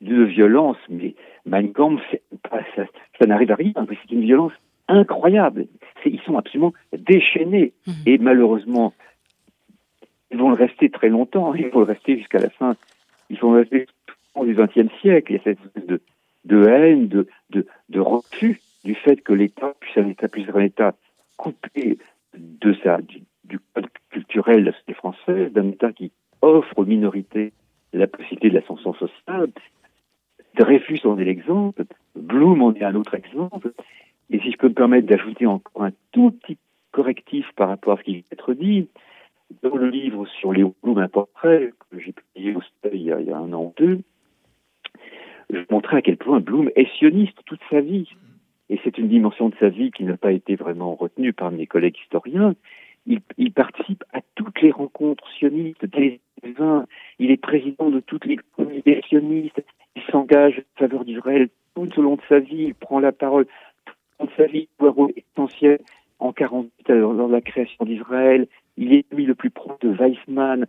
C: de violence, mais Mein Kampf, ça, n'arrive à rien, c'est une violence incroyable. Ils sont absolument déchaînés. Mhm. Et malheureusement, ils vont le rester très longtemps, ils vont le rester jusqu'à la fin, ils vont le rester du XXe siècle. Il y a cette espèce de, de haine, de, de, de, refus du fait que l'État puisse État, puisse un État coupé de sa, du, code culturel de la société française, d'un État qui offre aux minorités la possibilité de l'ascension sociale. Dreyfus en est l'exemple, Blum en est un autre exemple. Et si je peux me permettre d'ajouter encore un tout petit correctif par rapport à ce qui vient d'être dit. Dans le livre sur Léon Blum, un portrait que j'ai publié au il y, a, il y a un an ou deux, je montrais à quel point Blum est sioniste toute sa vie. Et c'est une dimension de sa vie qui n'a pas été vraiment retenue par mes collègues historiens. Il, participe à toutes les rencontres sionistes des 20. Il est président de toutes les communautés sionistes. Il s'engage en faveur d'Israël tout au long de sa vie. Il prend la parole tout au long de sa vie. Il un rôle essentiel en 48 dans la création d'Israël. Il est lui le plus proche de Weizmann.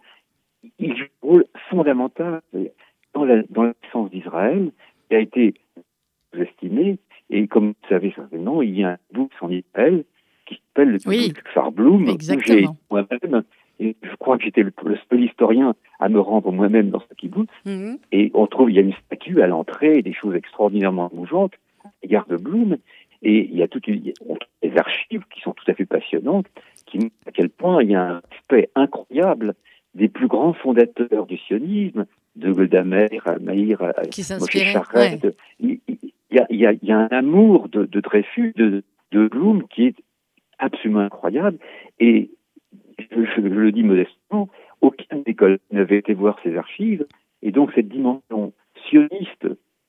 C: Il joue un rôle fondamental dans la, dans la naissance d'Israël. Il a été estimé et comme vous savez certainement, il y a un book en Israël qui s'appelle le
B: oui,
C: Bloom,
B: Exactement.
C: moi-même, et je crois que j'étais le, le, seul historien à me rendre moi-même dans ce kibbutz.
B: Mm
C: -hmm. Et on trouve, il y a une statue à l'entrée, des choses extraordinairement mouvantes, égard de Bloom. Et il y a toutes des archives qui sont tout à fait passionnantes, qui montrent à quel point il y a un aspect incroyable des plus grands fondateurs du sionisme, de Golda Meir, Meir Moshe Charette.
B: Ouais.
C: Il, il, y a, il, y un amour de, de Dreyfus, de, de Bloom, qui est absolument incroyable. Et je, le dis modestement, aucune école n'avait été voir ces archives. Et donc cette dimension sioniste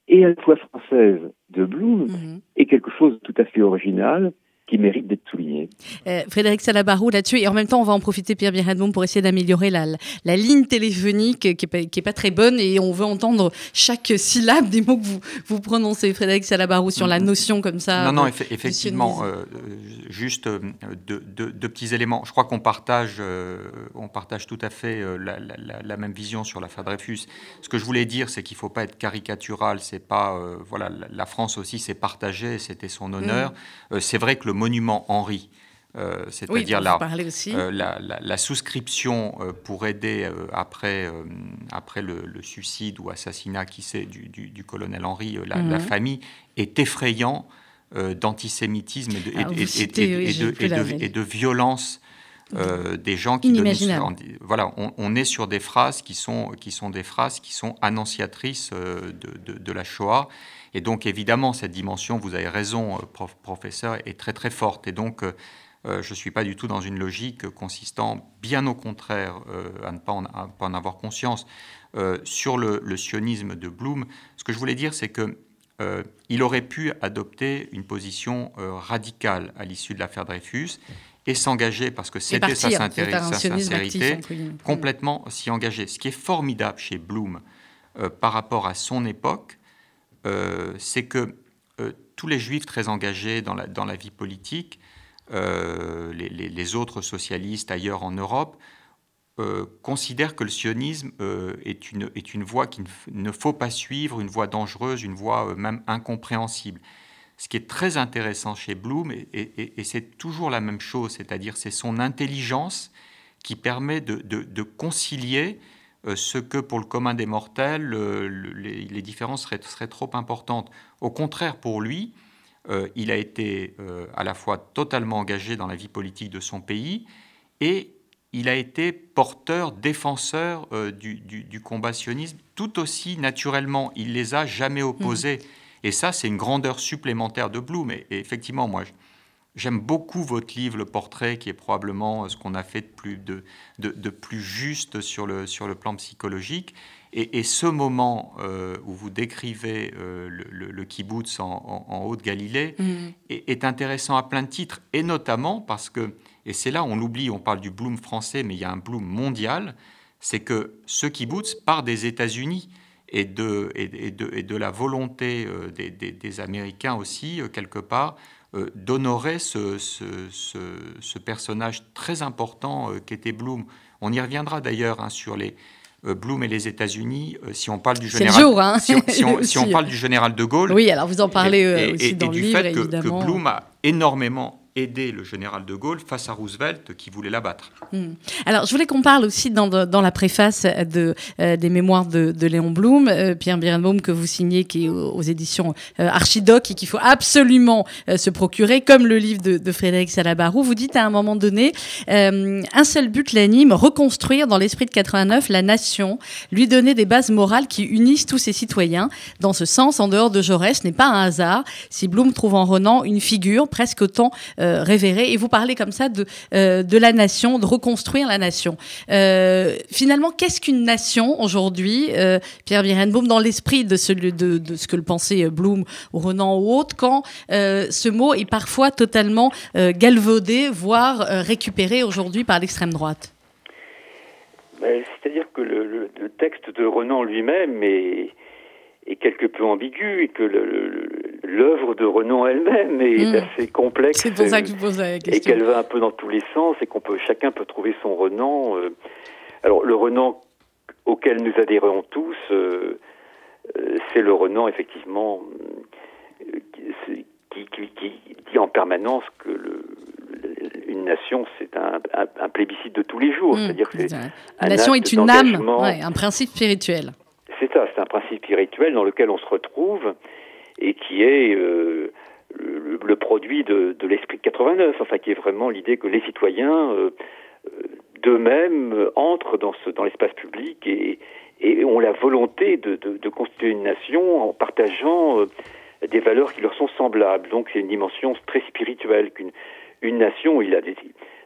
C: et à la fois française de Bloom
B: Mm -hmm.
C: est quelque chose de tout à fait original qui mérite d'être souligné.
B: Euh, Frédéric Salabarou là-dessus, et en même temps, on va en profiter, Pierre Biradboum, pour essayer d'améliorer la, la, ligne téléphonique qui n'est pas, qui est pas très bonne, et on veut entendre chaque syllabe des mots que vous, vous prononcez, Frédéric Salabarou, sur la notion comme ça.
D: Non, non, eff effectivement, euh, juste euh, deux, deux, deux, petits éléments. Je crois qu'on partage, euh, on partage tout à fait euh, la, la, la, même vision sur l'affaire Dreyfus. Ce que je voulais dire, c'est qu'il ne faut pas être caricatural. C'est pas, euh, voilà, la France aussi s'est partagée, c'était son honneur. Mmh. c'est vrai que le monument Henri, euh, c'est-à-dire
B: oui,
D: la,
B: euh,
D: la, la, la, souscription euh, pour aider après, après le, le, suicide ou assassinat qui sait du, du, du, colonel Henri, la,
B: mmh.
D: la, famille, est effrayant d'antisémitisme et de, violence. Des gens qui. Donnent, voilà, on, on, est sur des phrases qui sont, qui sont des phrases qui sont annonciatrices de, de, de, la Shoah. Et donc, évidemment, cette dimension, vous avez raison, euh, prof, professeur, est très très forte. Et donc, euh, je ne suis pas du tout dans une logique consistant, bien au contraire, à ne pas en, à pas en avoir conscience. sur le, le, sionisme de Bloom, ce que je voulais dire, c'est que il aurait pu adopter une position radicale à l'issue de l'affaire Dreyfus et s'engager, parce que c'était sa, sa, sincérité, actif, complètement s'y engager. Ce qui est formidable chez Bloom euh, par rapport à son époque, euh, c'est que euh, tous les juifs très engagés dans la, dans la vie politique, les, les, autres socialistes ailleurs en Europe, considèrent que le sionisme est, une, est une voie qu'il ne faut pas suivre, une voie dangereuse, une voie même incompréhensible. Ce qui est très intéressant chez Bloom, et, c'est toujours la même chose, c'est-à-dire c'est son intelligence qui permet de, concilier euh, ce que pour le commun des mortels, euh, les, les, différences seraient, seraient, trop importantes. Au contraire, pour lui, euh, il a été à la fois totalement engagé dans la vie politique de son pays et il a été porteur, défenseur du, du, du, combat sionisme, tout aussi naturellement. Il les a jamais opposés. Mmh. Et ça, c'est une grandeur supplémentaire de Bloom. Et, et effectivement, moi, j'aime beaucoup votre livre, Le Portrait, qui est probablement ce qu'on a fait de plus, de, de, de, plus juste sur le, sur le plan psychologique. Et, et ce moment euh, où vous décrivez euh, le, le, le, kibbutz en, en, en Haute-Galilée mmh. est, est, intéressant à plein de titres, et notamment parce que, et c'est là on l'oublie, on parle du Bloom français, mais il y a un Bloom mondial, c'est que ce kibbutz part des États-Unis et de, et, de, et de, la volonté euh, des, des, des, Américains aussi, euh, quelque part, euh, d'honorer ce, ce, ce, ce, personnage très important qu'était Bloom. On y reviendra d'ailleurs hein, sur les Bloom et les États-Unis, si on parle du général,
B: jour, hein
D: si, on, si, on, [LAUGHS] si, on, parle du général de Gaulle.
B: Oui, alors vous en parlez
D: et,
B: aussi dans
D: du
B: le livre,
D: fait que,
B: évidemment.
D: que Bloom a énormément aider le général de Gaulle face à Roosevelt qui voulait l'abattre.
B: Mmh. Alors, je voulais qu'on parle aussi dans, la préface euh, des mémoires de, de Léon Blum, euh, Pierre Birenbaum, que vous signez, qui est aux, éditions euh, Archidoc et qu'il faut absolument euh, se procurer, comme le livre de, de, Frédéric Salabarou. Vous dites à un moment donné, un seul but l'anime, reconstruire dans l'esprit de 89 la nation, lui donner des bases morales qui unissent tous ses citoyens. Dans ce sens, en dehors de Jaurès, ce n'est pas un hasard si Blum trouve en Renan une figure presque autant euh. Et vous parlez comme ça de, de la nation, de reconstruire la nation. finalement, qu'est-ce qu'une nation aujourd'hui, Pierre Birenbaum, dans l'esprit de, ce, de, de ce que le pensait Bloom ou Renan ou autre, quand ce mot est parfois totalement galvaudé, voire récupéré aujourd'hui par l'extrême droite?
C: C'est-à-dire que le, texte de Renan lui-même est, est, quelque peu ambigu et que l'œuvre de Renan elle-même est hmm. assez complexe.
B: C'est pour ça que je pose la question.
C: Et qu'elle va un peu dans tous les sens et qu'on peut chacun peut trouver son Renan. Euh. alors le Renan auquel nous adhérons tous, euh, euh, c'est le Renan effectivement qui, qui, qui, dit en permanence que le, une nation, c'est un, un, plébiscite de tous les jours.
B: Mmh, C'est-à-dire que la nation est une âme, un principe spirituel.
C: C'est ça, c'est un principe spirituel dans lequel on se retrouve et qui est euh, le, produit de, l'esprit de 89, enfin qui est vraiment l'idée que les citoyens euh, d'eux-mêmes entrent dans, ce, dans l'espace public et, ont la volonté de, constituer une nation en partageant euh, des valeurs qui leur sont semblables. Donc c'est une dimension très spirituelle qu'une une nation. Il a des,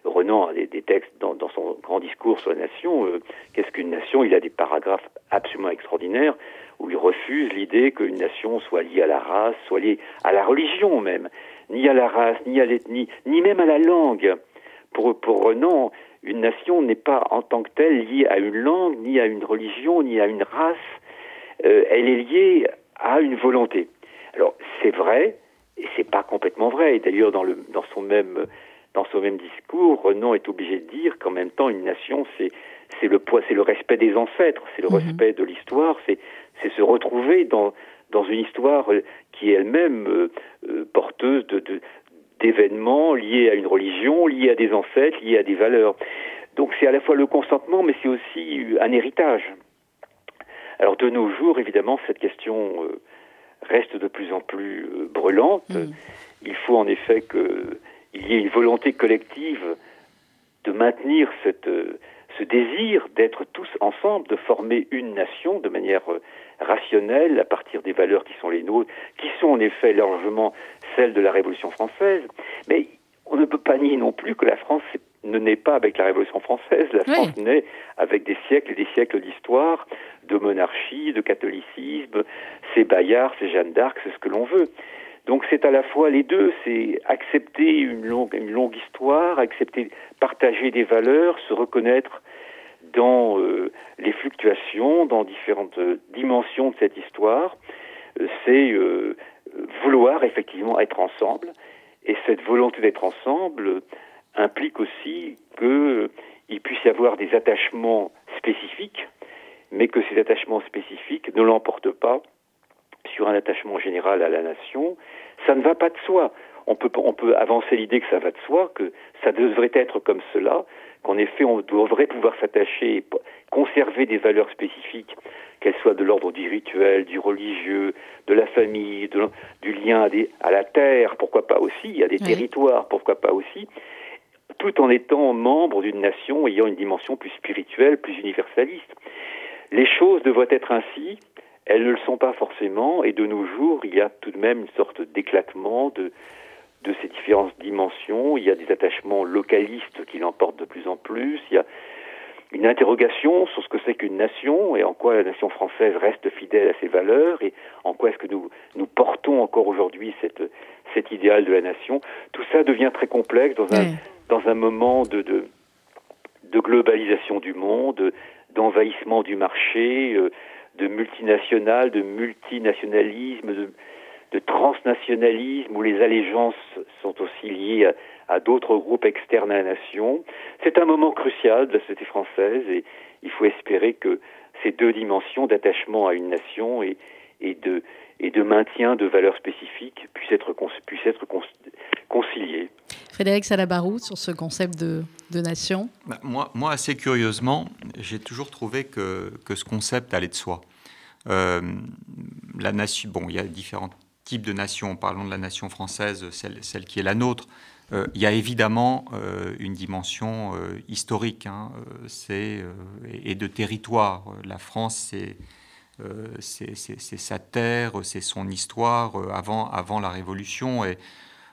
C: Renan a des, textes dans, son grand discours sur la nation. Euh, qu'est-ce qu'une nation? Il a des paragraphes absolument extraordinaires où il refuse l'idée qu'une nation soit liée à la race, soit liée à la religion même, ni à la race, ni à l'ethnie, ni même à la langue. Pour, Renan, une nation n'est pas en tant que telle liée à une langue, ni à une religion, ni à une race. Euh, elle est liée à une volonté. Alors c'est vrai, et c'est pas complètement vrai. D'ailleurs, dans, dans, son même, dans son même discours, Renan est obligé de dire qu'en même temps, une nation, c'est, c'est le poids, c'est le respect des ancêtres, c'est le mhm. respect de l'histoire, c'est, c'est se retrouver dans, dans une histoire qui est elle-même euh, euh, porteuse de, de, d'événements liés à une religion, liés à des ancêtres, liés à des valeurs. Donc c'est à la fois le consentement, mais c'est aussi un héritage. Alors de nos jours, évidemment, cette question euh, reste de plus en plus euh, brûlante. Mm. Il faut en effet qu'il y ait une volonté collective de maintenir cette, euh, ce désir d'être tous ensemble, de former une nation de manière euh, rationnelle à partir des valeurs qui sont les nôtres, qui sont en effet largement celles de la Révolution française. Mais on ne peut pas nier non plus que la France ne naît pas avec la Révolution française. La France naît avec des siècles et des siècles d'histoire, de monarchie, de catholicisme. C'est Bayard, c'est Jeanne d'Arc, c'est ce que l'on veut. Donc c'est à la fois les deux, c'est accepter une longue, histoire, accepter, partager des valeurs, se reconnaître dans euh, les fluctuations, dans différentes euh, dimensions de cette histoire. Euh, c'est vouloir effectivement être ensemble. Et cette volonté d'être ensemble implique aussi qu'il puisse y avoir des attachements spécifiques mais que ces attachements spécifiques ne l'emportent pas sur un attachement général à la nation. Ça ne va pas de soi. On peut, on peut avancer l'idée que ça va de soi, que ça devrait être comme cela, qu'en effet on devrait pouvoir s'attacher, conserver des valeurs spécifiques, qu'elles soient de l'ordre du rituel, du religieux, de la famille, du lien à, la terre, pourquoi pas aussi, à des territoires, pourquoi pas aussi, tout en étant membre d'une nation ayant une dimension plus spirituelle, plus universaliste. Les choses devraient être ainsi, elles ne le sont pas forcément, et de nos jours, il y a tout de même une sorte d'éclatement de, de ces différentes dimensions. Il y a des attachements localistes qui l'emportent de plus en plus. Il y a une interrogation sur ce que c'est qu'une nation et en quoi la nation française reste fidèle à ses valeurs et en quoi est-ce que nous, nous portons encore aujourd'hui cette, cet idéal de la nation. Tout ça devient très complexe dans un, dans un moment de, de, de globalisation du monde, d'envahissement du marché, euh, de multinational, de multinationalisme, de, transnationalisme, où les allégeances sont aussi liées à, d'autres groupes externes à la nation. C'est un moment crucial de la société française et il faut espérer que ces deux dimensions d'attachement à une nation et, de, et de maintien de valeurs spécifiques puissent être, puissent être conciliées.
B: Frédéric Salabarou, sur ce concept de, nation
D: bah, moi, moi, assez curieusement, j'ai toujours trouvé que, que, ce concept allait de soi. Euh, la nation, bon, il y a différents types de nations. Parlons de la nation française, celle, celle qui est la nôtre. Euh, il y a évidemment euh, une dimension historique hein, c'est, et de territoire. La France, c'est, c'est, sa terre, c'est son histoire avant, avant la Révolution. Et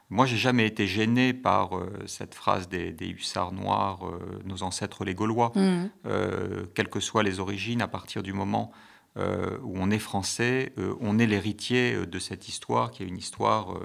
D: moi, j'ai jamais été gêné par cette phrase des, hussards noirs, nos ancêtres les Gaulois, mmh. quelles que soient les origines, à partir du moment où on est français, on est l'héritier de cette histoire qui est une histoire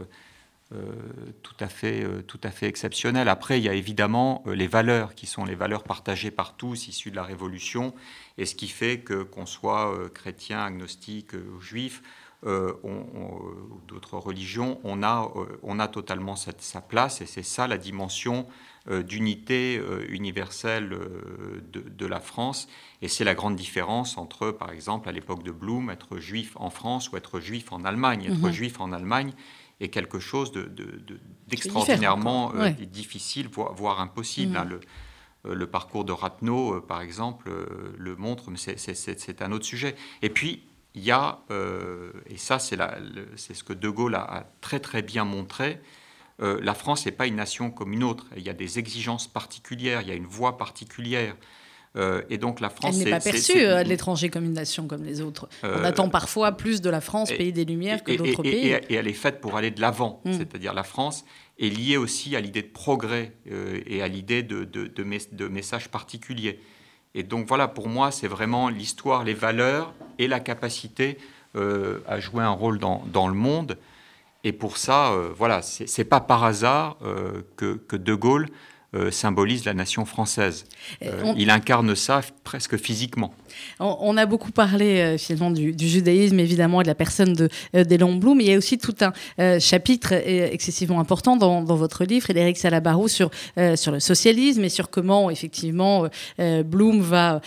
D: tout, à fait, tout à fait exceptionnelle. Après, il y a évidemment les valeurs qui sont les valeurs partagées par tous, issues de la Révolution, et ce qui fait que qu'on soit chrétien, agnostique juif, euh, ou d'autres religions, on a, euh, on a totalement sa place et c'est ça la dimension euh, d'unité universelle de, de, la France. Et c'est la grande différence entre, par exemple, à l'époque de Blum, être juif en France ou être juif en Allemagne. Être mhm. juif en Allemagne est quelque chose d'extraordinairement de, difficile, voire, impossible. Mhm. Hein. le, le, parcours de Ratnaud, par exemple, le montre, mais c'est un autre sujet. Et puis, il y a, euh, et ça c'est ce que De Gaulle a, très très bien montré, euh, la France n'est pas une nation comme une autre. Il y a des exigences particulières, il y a une voie particulière. Euh, et donc la France,
B: elle n'est pas perçue à l'étranger comme une nation comme les autres. On attend parfois plus de la France, pays des Lumières, que d'autres pays.
D: Et, elle est faite pour aller de l'avant. Mm. C'est-à-dire la France est liée aussi à l'idée de progrès et à l'idée de, de, de messages particuliers. Et donc voilà, pour moi, c'est vraiment l'histoire, les valeurs et la capacité euh, à jouer un rôle dans, dans, le monde. Et pour ça, euh, voilà, c'est pas par hasard euh, que, que, De Gaulle euh, symbolise la nation française. Euh, il incarne ça presque physiquement.
B: On, a beaucoup parlé euh, finalement du, judaïsme, évidemment, et de la personne de d'Elon Blum. Mais il y a aussi tout un chapitre excessivement important dans, votre livre, Frédéric Salabarou, sur, sur le socialisme et sur comment, effectivement, Blum va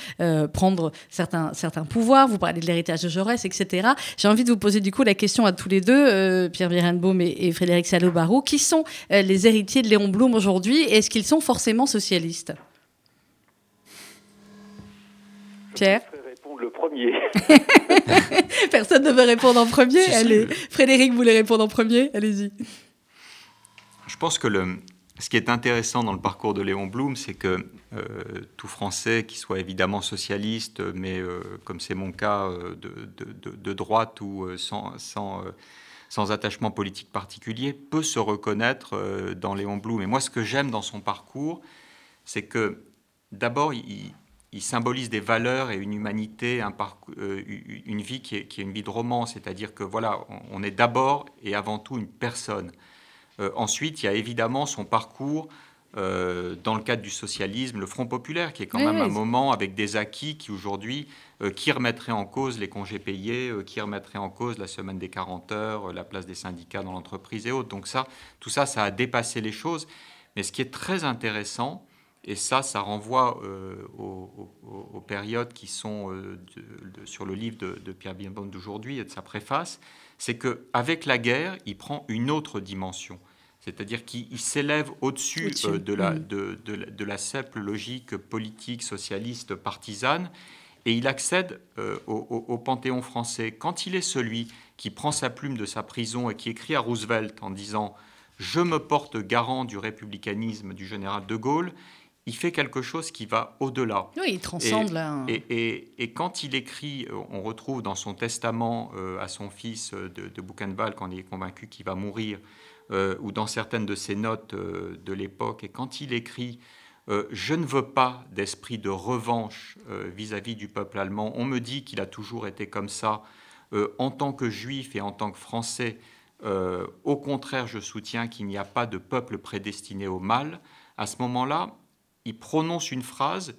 B: prendre certains, certains pouvoirs. Vous parlez de l'héritage de Jaurès, etc. J'ai envie de vous poser du coup la question à tous les deux, Pierre Birenbaum et, et Frédéric Salabarou. Qui sont les héritiers de Léon Blum aujourd'hui? Est-ce qu'ils sont forcément socialistes Pierre
C: le premier. [LAUGHS]
B: Personne ne veut répondre en premier. Allez, Frédéric voulait répondre en premier. Allez-y.
D: Je pense que le, ce qui est intéressant dans le parcours de Léon Blum, c'est que euh, tout Français, qui soit évidemment socialiste, mais euh, comme c'est mon cas, euh, de, de, droite ou sans, sans sans attachement politique particulier, peut se reconnaître euh, dans Léon Blum. Et moi, ce que j'aime dans son parcours, c'est que d'abord, il, symbolise des valeurs et une humanité, un euh, une vie qui est, une vie de roman, c'est-à-dire que voilà, on, est d'abord et avant tout une personne. Euh, ensuite, il y a évidemment son parcours euh, dans le cadre du socialisme, le Front populaire, qui est quand même un moment avec des acquis qui aujourd'hui, qui remettraient en cause les congés payés, euh, qui remettraient en cause la semaine des 40 heures, la place des syndicats dans l'entreprise et autres. Donc ça, tout ça, ça a dépassé les choses. Mais ce qui est très intéressant, et ça, ça renvoie aux, périodes qui sont sur le livre de, Pierre Birnbaum d'aujourd'hui et de sa préface, c'est qu'avec la guerre, il prend une autre dimension c'est-à-dire qu'il s'élève au-dessus euh, de, la, de, de, la simple logique politique, socialiste, partisane, et il accède euh, au, panthéon français. Quand il est celui qui prend sa plume de sa prison et qui écrit à Roosevelt en disant ⁇ Je me porte garant du républicanisme du général de Gaulle ⁇ il fait quelque chose qui va au-delà.
B: Oui, il transcende là.
D: Et, et, quand il écrit, euh, on retrouve dans son testament à son fils de, de Buchenwald, quand il est convaincu qu'il va mourir, euh, ou dans certaines de ses notes euh, de l'époque, et quand il écrit euh, Je ne veux pas d'esprit de revanche vis-à-vis du peuple allemand, on me dit qu'il a toujours été comme ça, en tant que juif et en tant que français, au contraire, je soutiens qu'il n'y a pas de peuple prédestiné au mal. À ce moment-là, il prononce une phrase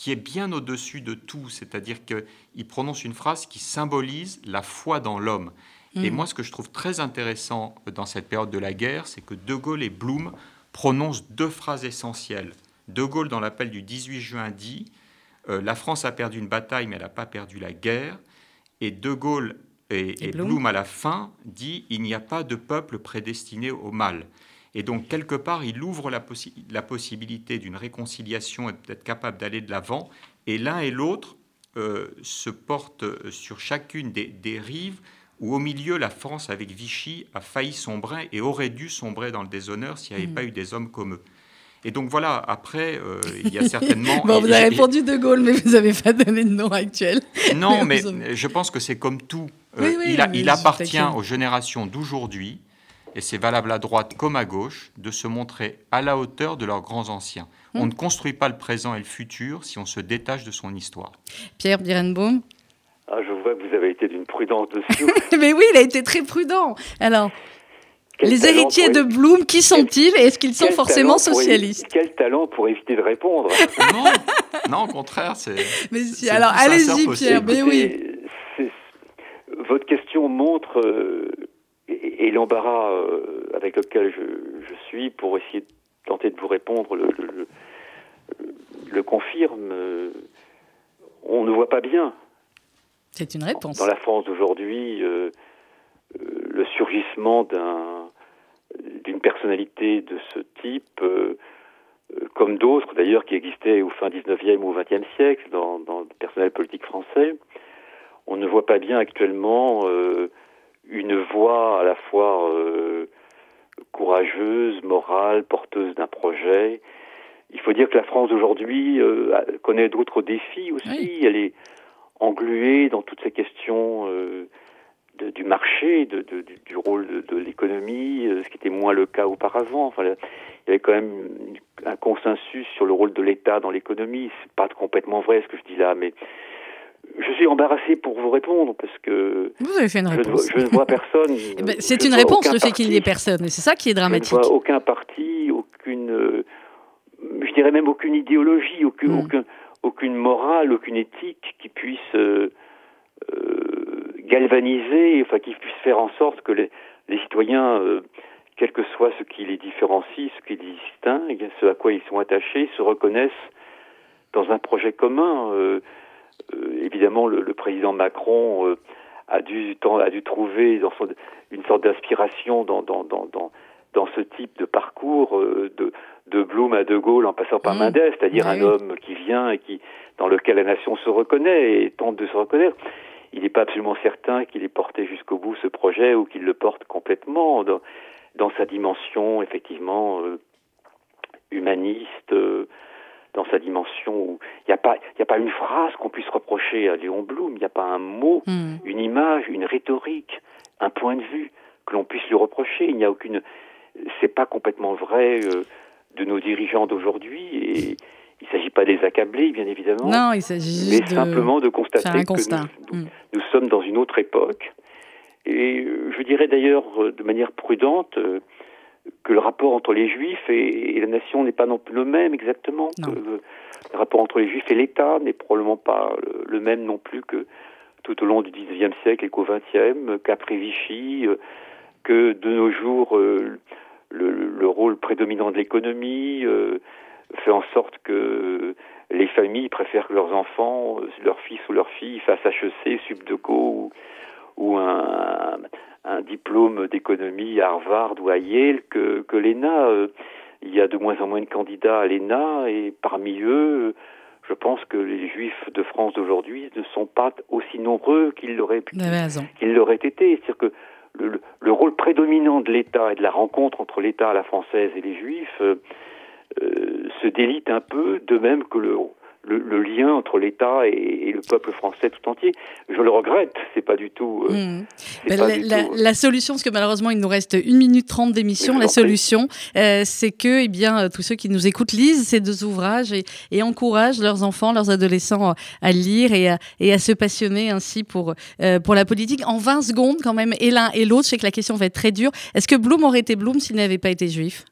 D: qui est bien au-dessus de tout, c'est-à-dire qu'il prononce une phrase qui symbolise la foi dans l'homme. Et mm. moi, ce que je trouve très intéressant dans cette période de la guerre, c'est que De Gaulle et Blum prononcent deux phrases essentielles. De Gaulle, dans l'appel du 18 juin, dit euh, La France a perdu une bataille, mais elle n'a pas perdu la guerre. Et De Gaulle et, Blum. à la fin, dit Il n'y a pas de peuple prédestiné au mal. Et donc, quelque part, il ouvre la, la possibilité d'une réconciliation et d'être capable d'aller de l'avant. Et l'un et l'autre euh, se portent sur chacune des, des rives où au milieu, la France, avec Vichy, a failli sombrer et aurait dû sombrer dans le déshonneur s'il n'y avait mm. pas eu des hommes comme eux. Et donc voilà, après, euh, il y a [LAUGHS] certainement...
B: bon, vous avez répondu De Gaulle, mais vous n'avez pas donné de nom actuel.
D: Non, mais je pense que c'est comme tout. Euh, il, il appartient aux générations d'aujourd'hui et c'est valable à droite comme à gauche, de se montrer à la hauteur de leurs grands anciens. On ne construit pas le présent et le futur si on se détache de son histoire.
B: Pierre Birenbaum
C: ah, Je vois que vous avez été d'une prudence dessus. [LAUGHS]
B: Mais oui, il a été très prudent. Alors, les héritiers de Blum, qui sont-ils et est-ce qu'ils sont forcément socialistes
C: Quel talent pour éviter de répondre [LAUGHS]
D: non, non, au contraire, c'est.
B: Mais si, alors allez-y, Pierre, mais oui.
C: Votre question montre euh, et, l'embarras euh, avec lequel je, suis pour essayer de tenter de vous répondre le, le, confirme. Euh, on ne voit pas bien.
B: C'est une réponse.
C: Dans la France d'aujourd'hui, le surgissement d'un d'une personnalité de ce type, euh, euh, comme d'autres d'ailleurs qui existaient au fin 19e ou au 20e siècle dans, dans, le personnel politique français, on ne voit pas bien actuellement euh, une voix à la fois courageuse, morale, porteuse d'un projet. Il faut dire que la France d'aujourd'hui connaît d'autres défis aussi. Elle est engluée dans toutes ces questions du marché, de, du rôle de, l'économie, euh, ce qui était moins le cas auparavant. Enfin, il y avait quand même un consensus sur le rôle de l'État dans l'économie. C'est pas complètement vrai ce que je dis là, mais je suis embarrassé pour vous répondre parce que
B: vous avez fait une réponse.
C: Je, ne vois personne. [LAUGHS]
B: Eh ben, c'est une réponse le fait qu'il n'y ait personne, et c'est ça qui est dramatique.
C: Je ne vois aucun parti, aucune, euh, je dirais même aucune idéologie, aucune, hmm. aucun, aucune morale, aucune éthique qui puisse euh, galvaniser, enfin qui puisse faire en sorte que les, citoyens, euh, quel que soit ce qui les différencie, ce qui les distingue, ce à quoi ils sont attachés, se reconnaissent dans un projet commun. Euh, euh, évidemment, le, président Macron a dû a dû trouver dans son, une sorte d'inspiration dans dans, dans, dans dans ce type de parcours de, de Blum à De Gaulle en passant par mmh. Mendès, c'est-à-dire un homme qui vient et qui dans lequel la nation se reconnaît et tente de se reconnaître il n'est pas absolument certain qu'il ait porté jusqu'au bout ce projet ou qu'il le porte complètement dans, dans sa dimension effectivement euh, humaniste, euh, dans sa dimension où il n'y a pas il a pas une phrase qu'on puisse reprocher à Léon Blum, il n'y a pas un mot, hmm. une image, une rhétorique, un point de vue que l'on puisse lui reprocher. Il n'y a aucune c'est pas complètement vrai euh, de nos dirigeants d'aujourd'hui et il ne s'agit pas de les accabler, bien évidemment.
B: Non, il s'agit
C: mais simplement de constater que nous,
B: mm.
C: nous, sommes dans une autre époque. Et euh, je dirais d'ailleurs euh, de manière prudente euh, que le rapport entre les Juifs et, la nation n'est pas non plus le même exactement. le rapport entre les Juifs et l'État n'est probablement pas le, même non plus que tout au long du XIXe siècle et qu'au XXe, qu'après Vichy, que de nos jours le, le, rôle prédominant de l'économie fait en sorte que les familles préfèrent que leurs enfants, leurs fils ou leurs filles fassent HEC, Subdeco ou, ou un, un diplôme d'économie à Harvard ou à Yale que, que l'ENA. Euh, il y a de moins en moins de candidats à l'ENA et parmi eux, je pense que les juifs de France d'aujourd'hui ne sont pas aussi nombreux qu'ils l'auraient qu'ils l'auraient été. C'est-à-dire que le, le, rôle prédominant de l'État et de la rencontre entre l'État à la française et les juifs euh, euh, se délite un peu, de même que le, le, lien entre l'État et, le peuple français tout entier. Je le regrette, c'est pas du tout.
B: Euh, hmm. ben, la, euh, la, solution, parce que malheureusement il nous reste une minute trente d'émission, la solution, c'est que eh bien tous ceux qui nous écoutent lisent ces deux ouvrages et, et encouragent leurs enfants, leurs adolescents à lire et à, et à se passionner ainsi pour pour la politique. En 20 secondes quand même, et l'un et l'autre, je sais que la question va être très dure. Est-ce que Blum aurait été Blum s'il n'avait pas été juif?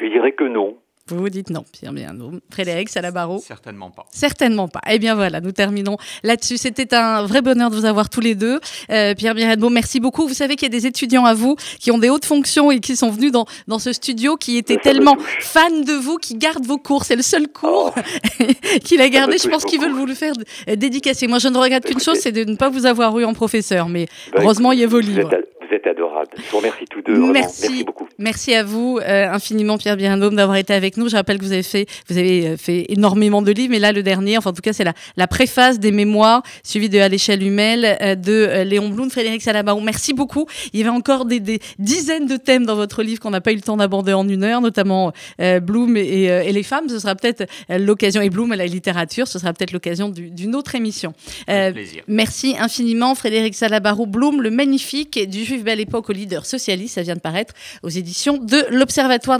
C: Je dirais que non.
B: Vous vous dites non, Pierre bien. Frédéric Salabaro
D: Certainement pas.
B: Certainement pas. Eh bien voilà, nous terminons là-dessus. C'était un vrai bonheur de vous avoir tous les deux. Euh, Pierre Biredbeau, merci beaucoup. Vous savez qu'il y a des étudiants à vous qui ont des hautes fonctions et qui sont venus dans, dans ce studio, qui étaient tellement fans de vous, qui gardent vos cours. C'est le seul cours oh. [LAUGHS] qu'il a gardé. Je pense qu'ils veulent vous le faire dédicacer. Moi, je ne regrette qu'une chose, c'est de ne pas vous avoir eu en professeur. Mais bah, heureusement, il y a vos livres.
C: Vous êtes, adorable. Je vous remercie tous deux. Merci. merci beaucoup.
B: Merci à vous euh, infiniment, Pierre Birindome, d'avoir été avec nous. Je rappelle que vous avez fait, vous avez euh, fait énormément de livres, mais là, le dernier, enfin, en tout cas, c'est la, la préface des mémoires, suivi de À l'échelle humaine euh, de Léon Blum, Frédéric Salabaron. Merci beaucoup. Il y avait encore des, des dizaines de thèmes dans votre livre qu'on n'a pas eu le temps d'aborder en une heure, notamment Bloom et, et, les femmes. Ce sera peut-être l'occasion, et Bloom et la littérature, ce sera peut-être l'occasion d'une autre émission.
D: plaisir.
B: Merci infiniment, Frédéric Salabarou. Bloom, le magnifique du Juif Belle Époque au leader socialiste, ça vient de paraître aux éditions de l'Observatoire